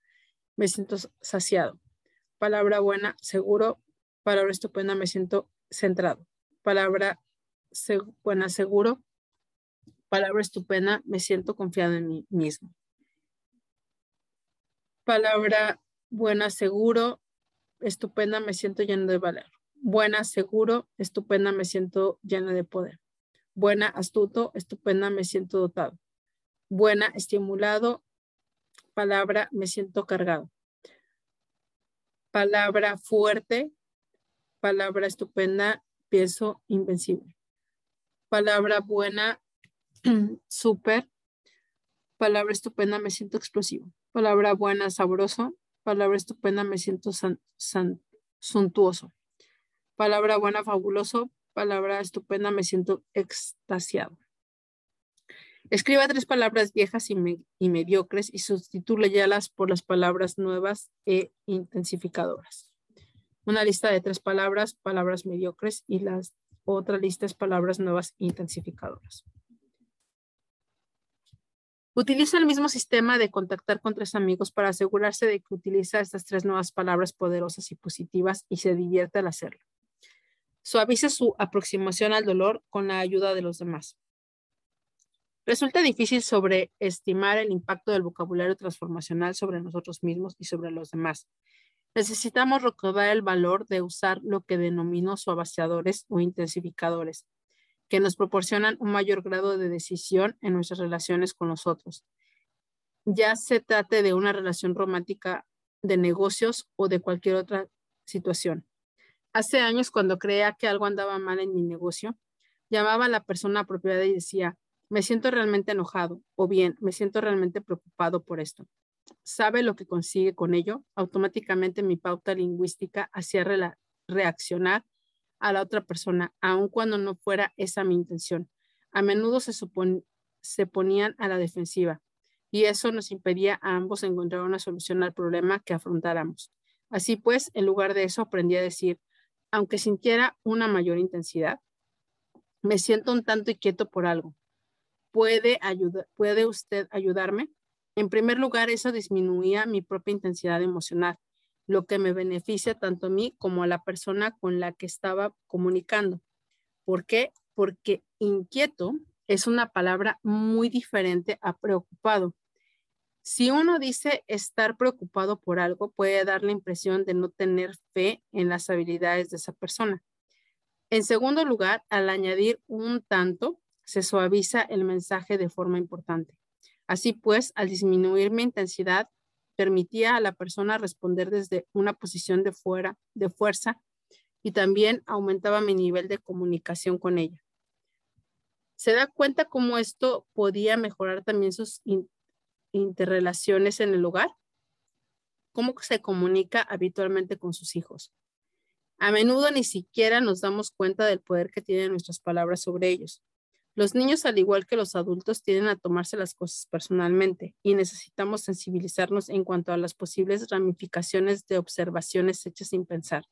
me siento saciado. Palabra buena, seguro. Palabra estupenda, me siento centrado. Palabra buena, seguro. Palabra estupenda, me siento confiado en mí mismo. Palabra buena, seguro. Estupenda, me siento lleno de valor. Buena, seguro. Estupenda, me siento lleno de poder. Buena, astuto. Estupenda, me siento dotado. Buena, estimulado. Palabra, me siento cargado. Palabra fuerte. Palabra estupenda, pienso invencible. Palabra buena, súper. Palabra estupenda, me siento explosivo. Palabra buena, sabroso. Palabra estupenda, me siento suntuoso. Palabra buena, fabuloso. Palabra estupenda, me siento extasiado. Escriba tres palabras viejas y, y mediocres y sustituyalas por las palabras nuevas e intensificadoras. Una lista de tres palabras, palabras mediocres y las otra lista es palabras nuevas intensificadoras. Utiliza el mismo sistema de contactar con tres amigos para asegurarse de que utiliza estas tres nuevas palabras poderosas y positivas y se divierte al hacerlo. Suavice su aproximación al dolor con la ayuda de los demás. Resulta difícil sobreestimar el impacto del vocabulario transformacional sobre nosotros mismos y sobre los demás. Necesitamos recordar el valor de usar lo que denomino suaviciadores o intensificadores, que nos proporcionan un mayor grado de decisión en nuestras relaciones con los otros. Ya se trate de una relación romántica de negocios o de cualquier otra situación. Hace años, cuando creía que algo andaba mal en mi negocio, llamaba a la persona apropiada y decía, me siento realmente enojado o bien, me siento realmente preocupado por esto sabe lo que consigue con ello, automáticamente mi pauta lingüística hacía reaccionar a la otra persona, aun cuando no fuera esa mi intención. A menudo se, se ponían a la defensiva y eso nos impedía a ambos encontrar una solución al problema que afrontáramos. Así pues, en lugar de eso, aprendí a decir, aunque sintiera una mayor intensidad, me siento un tanto inquieto por algo. ¿Puede, ¿Puede usted ayudarme? En primer lugar, eso disminuía mi propia intensidad emocional, lo que me beneficia tanto a mí como a la persona con la que estaba comunicando. ¿Por qué? Porque inquieto es una palabra muy diferente a preocupado. Si uno dice estar preocupado por algo, puede dar la impresión de no tener fe en las habilidades de esa persona. En segundo lugar, al añadir un tanto, se suaviza el mensaje de forma importante. Así pues, al disminuir mi intensidad, permitía a la persona responder desde una posición de fuera, de fuerza, y también aumentaba mi nivel de comunicación con ella. ¿Se da cuenta cómo esto podía mejorar también sus interrelaciones en el hogar? ¿Cómo se comunica habitualmente con sus hijos? A menudo ni siquiera nos damos cuenta del poder que tienen nuestras palabras sobre ellos. Los niños, al igual que los adultos, tienden a tomarse las cosas personalmente y necesitamos sensibilizarnos en cuanto a las posibles ramificaciones de observaciones hechas sin pensar.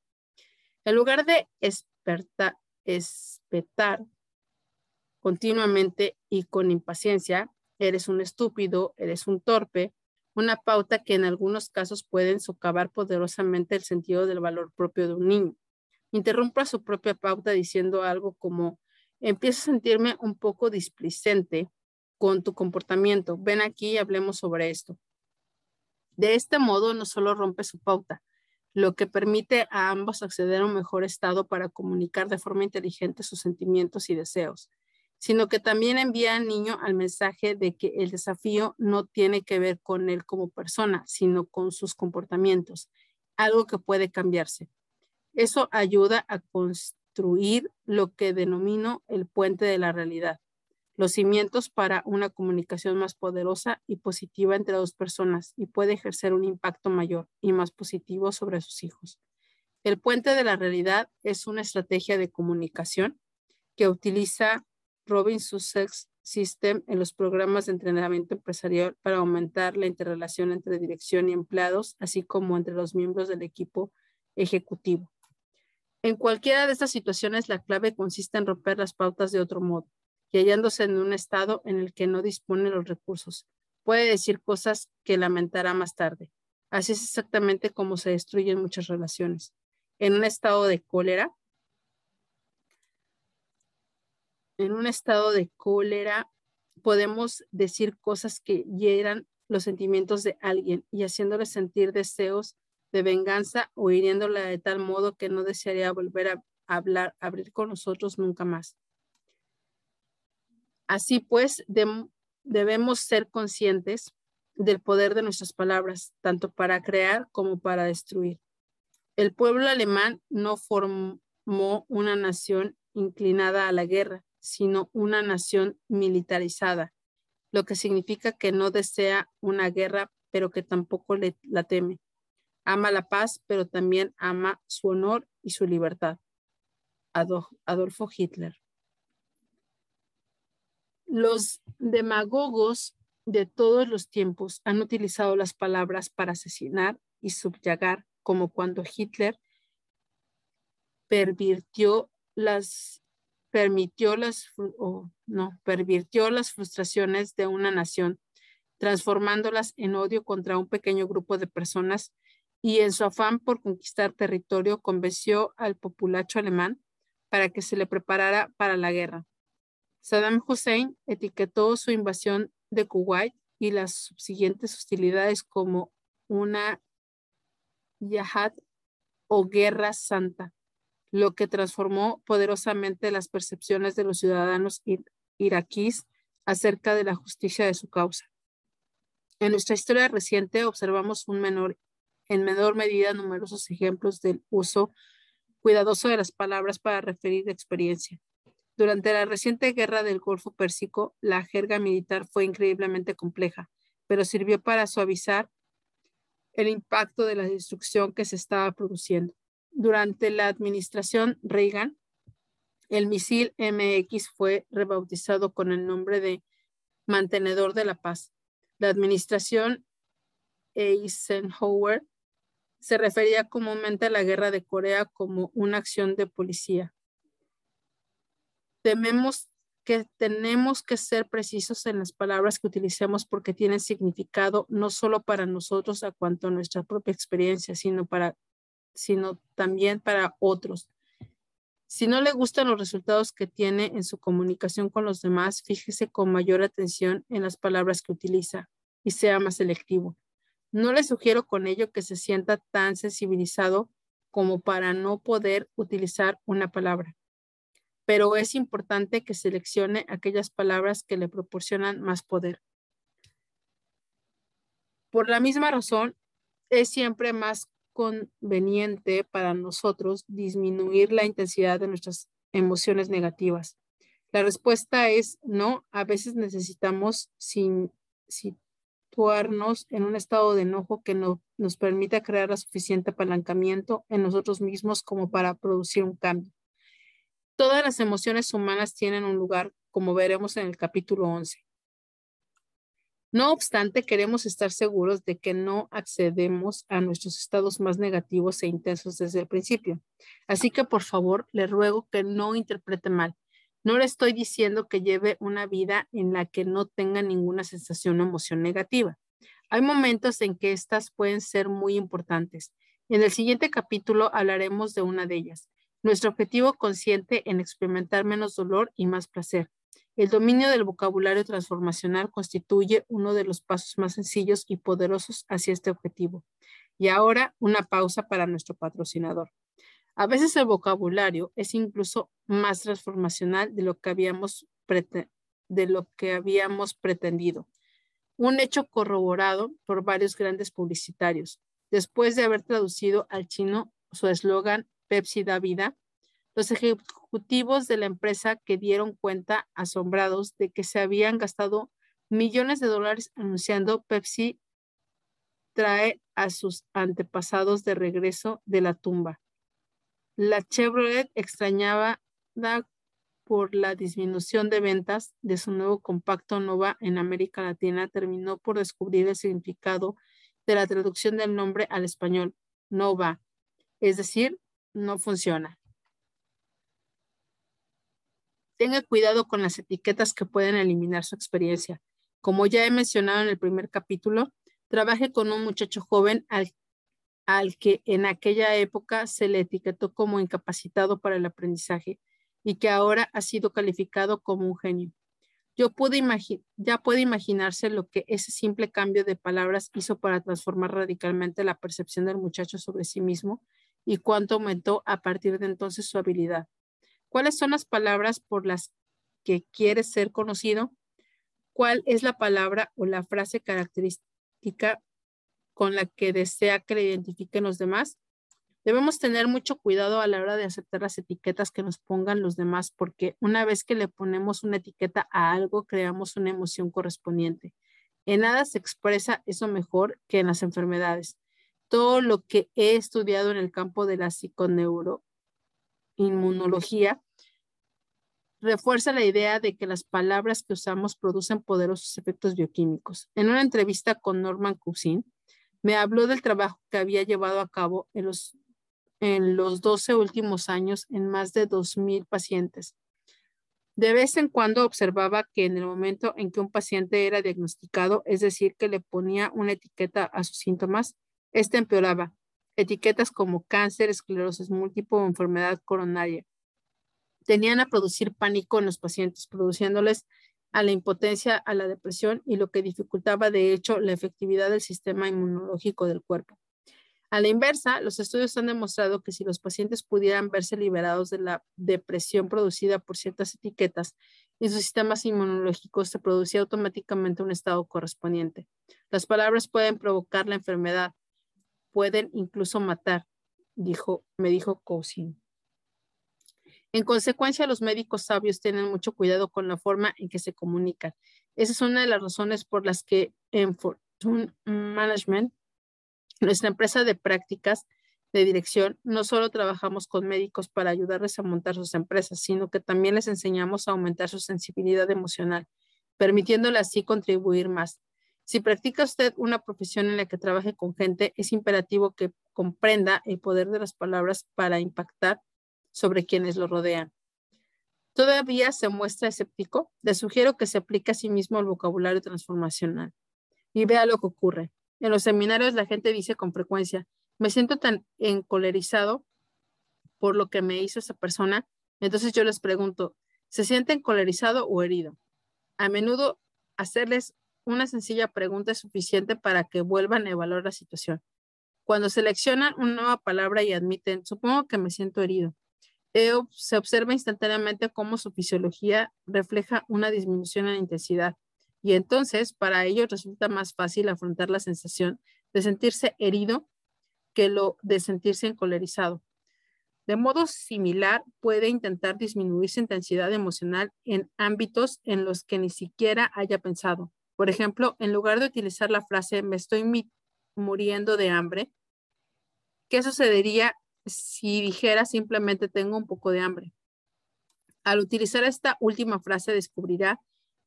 En lugar de espertar, espetar continuamente y con impaciencia, eres un estúpido, eres un torpe, una pauta que en algunos casos pueden socavar poderosamente el sentido del valor propio de un niño. Interrumpa su propia pauta diciendo algo como, empiezo a sentirme un poco displicente con tu comportamiento. Ven aquí y hablemos sobre esto. De este modo, no solo rompe su pauta, lo que permite a ambos acceder a un mejor estado para comunicar de forma inteligente sus sentimientos y deseos, sino que también envía al niño al mensaje de que el desafío no tiene que ver con él como persona, sino con sus comportamientos, algo que puede cambiarse. Eso ayuda a, construir lo que denomino el puente de la realidad, los cimientos para una comunicación más poderosa y positiva entre dos personas y puede ejercer un impacto mayor y más positivo sobre sus hijos. El puente de la realidad es una estrategia de comunicación que utiliza Robin Sussex System en los programas de entrenamiento empresarial para aumentar la interrelación entre dirección y empleados, así como entre los miembros del equipo ejecutivo. En cualquiera de estas situaciones, la clave consiste en romper las pautas de otro modo y hallándose en un estado en el que no dispone los recursos. Puede decir cosas que lamentará más tarde. Así es exactamente como se destruyen muchas relaciones. En un estado de cólera, en un estado de cólera podemos decir cosas que hieran los sentimientos de alguien y haciéndole sentir deseos de venganza o hiriéndola de tal modo que no desearía volver a hablar, abrir con nosotros nunca más. Así pues, debemos ser conscientes del poder de nuestras palabras, tanto para crear como para destruir. El pueblo alemán no formó una nación inclinada a la guerra, sino una nación militarizada, lo que significa que no desea una guerra, pero que tampoco la teme. Ama la paz, pero también ama su honor y su libertad. Adolfo Hitler. Los demagogos de todos los tiempos han utilizado las palabras para asesinar y subyagar, como cuando Hitler pervirtió las permitió las, no, pervirtió las frustraciones de una nación, transformándolas en odio contra un pequeño grupo de personas y en su afán por conquistar territorio convenció al populacho alemán para que se le preparara para la guerra. Saddam Hussein etiquetó su invasión de Kuwait y las subsiguientes hostilidades como una yahad o guerra santa lo que transformó poderosamente las percepciones de los ciudadanos iraquíes acerca de la justicia de su causa. En nuestra historia reciente observamos un menor, en menor medida numerosos ejemplos del uso cuidadoso de las palabras para referir experiencia. Durante la reciente guerra del Golfo Pérsico, la jerga militar fue increíblemente compleja, pero sirvió para suavizar el impacto de la destrucción que se estaba produciendo durante la administración Reagan, el misil MX fue rebautizado con el nombre de Mantenedor de la Paz. La administración Eisenhower se refería comúnmente a la guerra de Corea como una acción de policía. Tememos que tenemos que ser precisos en las palabras que utilicemos porque tienen significado no solo para nosotros a cuanto a nuestra propia experiencia, sino para sino también para otros. Si no le gustan los resultados que tiene en su comunicación con los demás, fíjese con mayor atención en las palabras que utiliza y sea más selectivo. No le sugiero con ello que se sienta tan sensibilizado como para no poder utilizar una palabra, pero es importante que seleccione aquellas palabras que le proporcionan más poder. Por la misma razón, es siempre más conveniente para nosotros disminuir la intensidad de nuestras emociones negativas? La respuesta es no. A veces necesitamos sin, situarnos en un estado de enojo que no, nos permita crear la suficiente apalancamiento en nosotros mismos como para producir un cambio. Todas las emociones humanas tienen un lugar, como veremos en el capítulo 11. No obstante, queremos estar seguros de que no accedemos a nuestros estados más negativos e intensos desde el principio. Así que, por favor, le ruego que no interprete mal. No le estoy diciendo que lleve una vida en la que no tenga ninguna sensación o emoción negativa. Hay momentos en que estas pueden ser muy importantes. En el siguiente capítulo hablaremos de una de ellas. Nuestro objetivo consciente en experimentar menos dolor y más placer. El dominio del vocabulario transformacional constituye uno de los pasos más sencillos y poderosos hacia este objetivo. Y ahora una pausa para nuestro patrocinador. A veces el vocabulario es incluso más transformacional de lo que habíamos, de lo que habíamos pretendido. Un hecho corroborado por varios grandes publicitarios. Después de haber traducido al chino su eslogan Pepsi da vida, los ejecutivos de la empresa que dieron cuenta asombrados de que se habían gastado millones de dólares anunciando Pepsi trae a sus antepasados de regreso de la tumba. La Chevrolet extrañaba por la disminución de ventas de su nuevo compacto Nova en América Latina, terminó por descubrir el significado de la traducción del nombre al español, Nova, es decir, no funciona. Tenga cuidado con las etiquetas que pueden eliminar su experiencia. Como ya he mencionado en el primer capítulo, trabaje con un muchacho joven al al que en aquella época se le etiquetó como incapacitado para el aprendizaje y que ahora ha sido calificado como un genio. Yo pude ya puede imaginarse lo que ese simple cambio de palabras hizo para transformar radicalmente la percepción del muchacho sobre sí mismo y cuánto aumentó a partir de entonces su habilidad. ¿Cuáles son las palabras por las que quiere ser conocido? ¿Cuál es la palabra o la frase característica con la que desea que le identifiquen los demás? Debemos tener mucho cuidado a la hora de aceptar las etiquetas que nos pongan los demás, porque una vez que le ponemos una etiqueta a algo, creamos una emoción correspondiente. En nada se expresa eso mejor que en las enfermedades. Todo lo que he estudiado en el campo de la psiconeuroinmunología refuerza la idea de que las palabras que usamos producen poderosos efectos bioquímicos. En una entrevista con Norman Cousin, me habló del trabajo que había llevado a cabo en los en los 12 últimos años en más de 2.000 pacientes. De vez en cuando observaba que en el momento en que un paciente era diagnosticado, es decir, que le ponía una etiqueta a sus síntomas, este empeoraba. Etiquetas como cáncer, esclerosis múltiple o enfermedad coronaria. Tenían a producir pánico en los pacientes, produciéndoles a la impotencia, a la depresión y lo que dificultaba de hecho la efectividad del sistema inmunológico del cuerpo. A la inversa, los estudios han demostrado que si los pacientes pudieran verse liberados de la depresión producida por ciertas etiquetas y sus sistemas inmunológicos, se producía automáticamente un estado correspondiente. Las palabras pueden provocar la enfermedad, pueden incluso matar, dijo, me dijo Cousin. En consecuencia, los médicos sabios tienen mucho cuidado con la forma en que se comunican. Esa es una de las razones por las que en Fortune Management nuestra empresa de prácticas de dirección no solo trabajamos con médicos para ayudarles a montar sus empresas, sino que también les enseñamos a aumentar su sensibilidad emocional, permitiéndole así contribuir más. Si practica usted una profesión en la que trabaje con gente, es imperativo que comprenda el poder de las palabras para impactar sobre quienes lo rodean. ¿Todavía se muestra escéptico? Le sugiero que se aplique a sí mismo el vocabulario transformacional y vea lo que ocurre. En los seminarios la gente dice con frecuencia, me siento tan encolerizado por lo que me hizo esa persona. Entonces yo les pregunto, ¿se sienten encolerizado o herido? A menudo hacerles una sencilla pregunta es suficiente para que vuelvan a evaluar la situación. Cuando seleccionan una nueva palabra y admiten, supongo que me siento herido, se observa instantáneamente cómo su fisiología refleja una disminución en intensidad y entonces para ellos resulta más fácil afrontar la sensación de sentirse herido que lo de sentirse encolerizado. De modo similar, puede intentar disminuir su intensidad emocional en ámbitos en los que ni siquiera haya pensado. Por ejemplo, en lugar de utilizar la frase me estoy muriendo de hambre, ¿qué sucedería si dijera simplemente tengo un poco de hambre? Al utilizar esta última frase descubrirá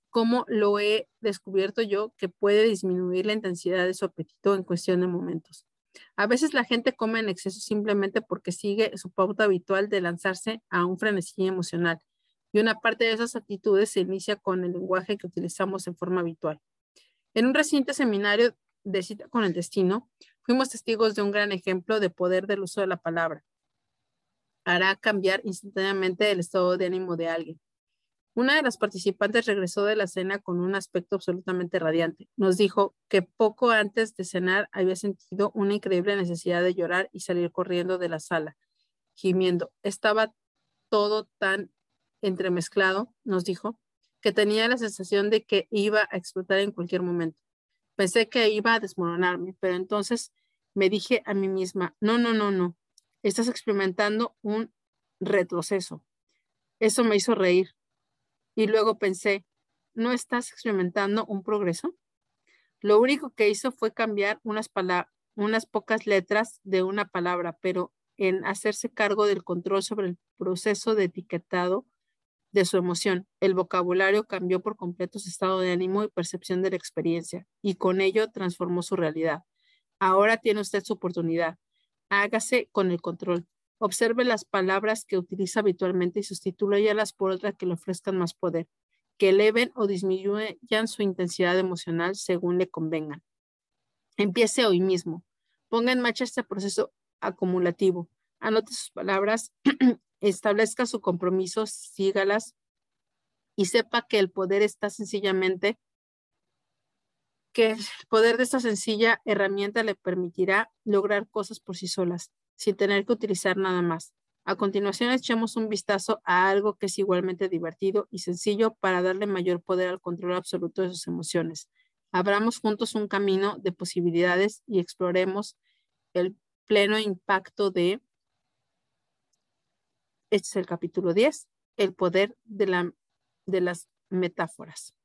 cómo lo he descubierto yo que puede disminuir la intensidad de su apetito en cuestión de momentos. A veces la gente come en exceso simplemente porque sigue su pauta habitual de lanzarse a un frenesí emocional. Y una parte de esas actitudes se inicia con el lenguaje que utilizamos en forma habitual. En un reciente seminario de cita con el destino, fuimos testigos de un gran ejemplo de poder del uso de la palabra. Hará cambiar instantáneamente el estado de ánimo de alguien. Una de las participantes regresó de la cena con un aspecto absolutamente radiante. Nos dijo que poco antes de cenar había sentido una increíble necesidad de llorar y salir corriendo de la sala, gimiendo. Estaba todo tan entremezclado, nos dijo, que tenía la sensación de que iba a explotar en cualquier momento. Pensé que iba a desmoronarme, pero entonces me dije a mí misma, no, no, no, no, estás experimentando un retroceso. Eso me hizo reír. Y luego pensé, ¿no estás experimentando un progreso? Lo único que hizo fue cambiar unas, unas pocas letras de una palabra, pero en hacerse cargo del control sobre el proceso de etiquetado de su emoción. El vocabulario cambió por completo su estado de ánimo y percepción de la experiencia, y con ello transformó su realidad. Ahora tiene usted su oportunidad. Hágase con el control. Observe las palabras que utiliza habitualmente y sustituyalas por otras que le ofrezcan más poder, que eleven o disminuyan su intensidad emocional según le convengan. Empiece hoy mismo. Ponga en marcha este proceso acumulativo. Anote sus palabras, establezca su compromiso, sígalas y sepa que el poder está sencillamente, que el poder de esta sencilla herramienta le permitirá lograr cosas por sí solas, sin tener que utilizar nada más. A continuación, echemos un vistazo a algo que es igualmente divertido y sencillo para darle mayor poder al control absoluto de sus emociones. Abramos juntos un camino de posibilidades y exploremos el pleno impacto de, este es el capítulo 10, el poder de, la, de las metáforas.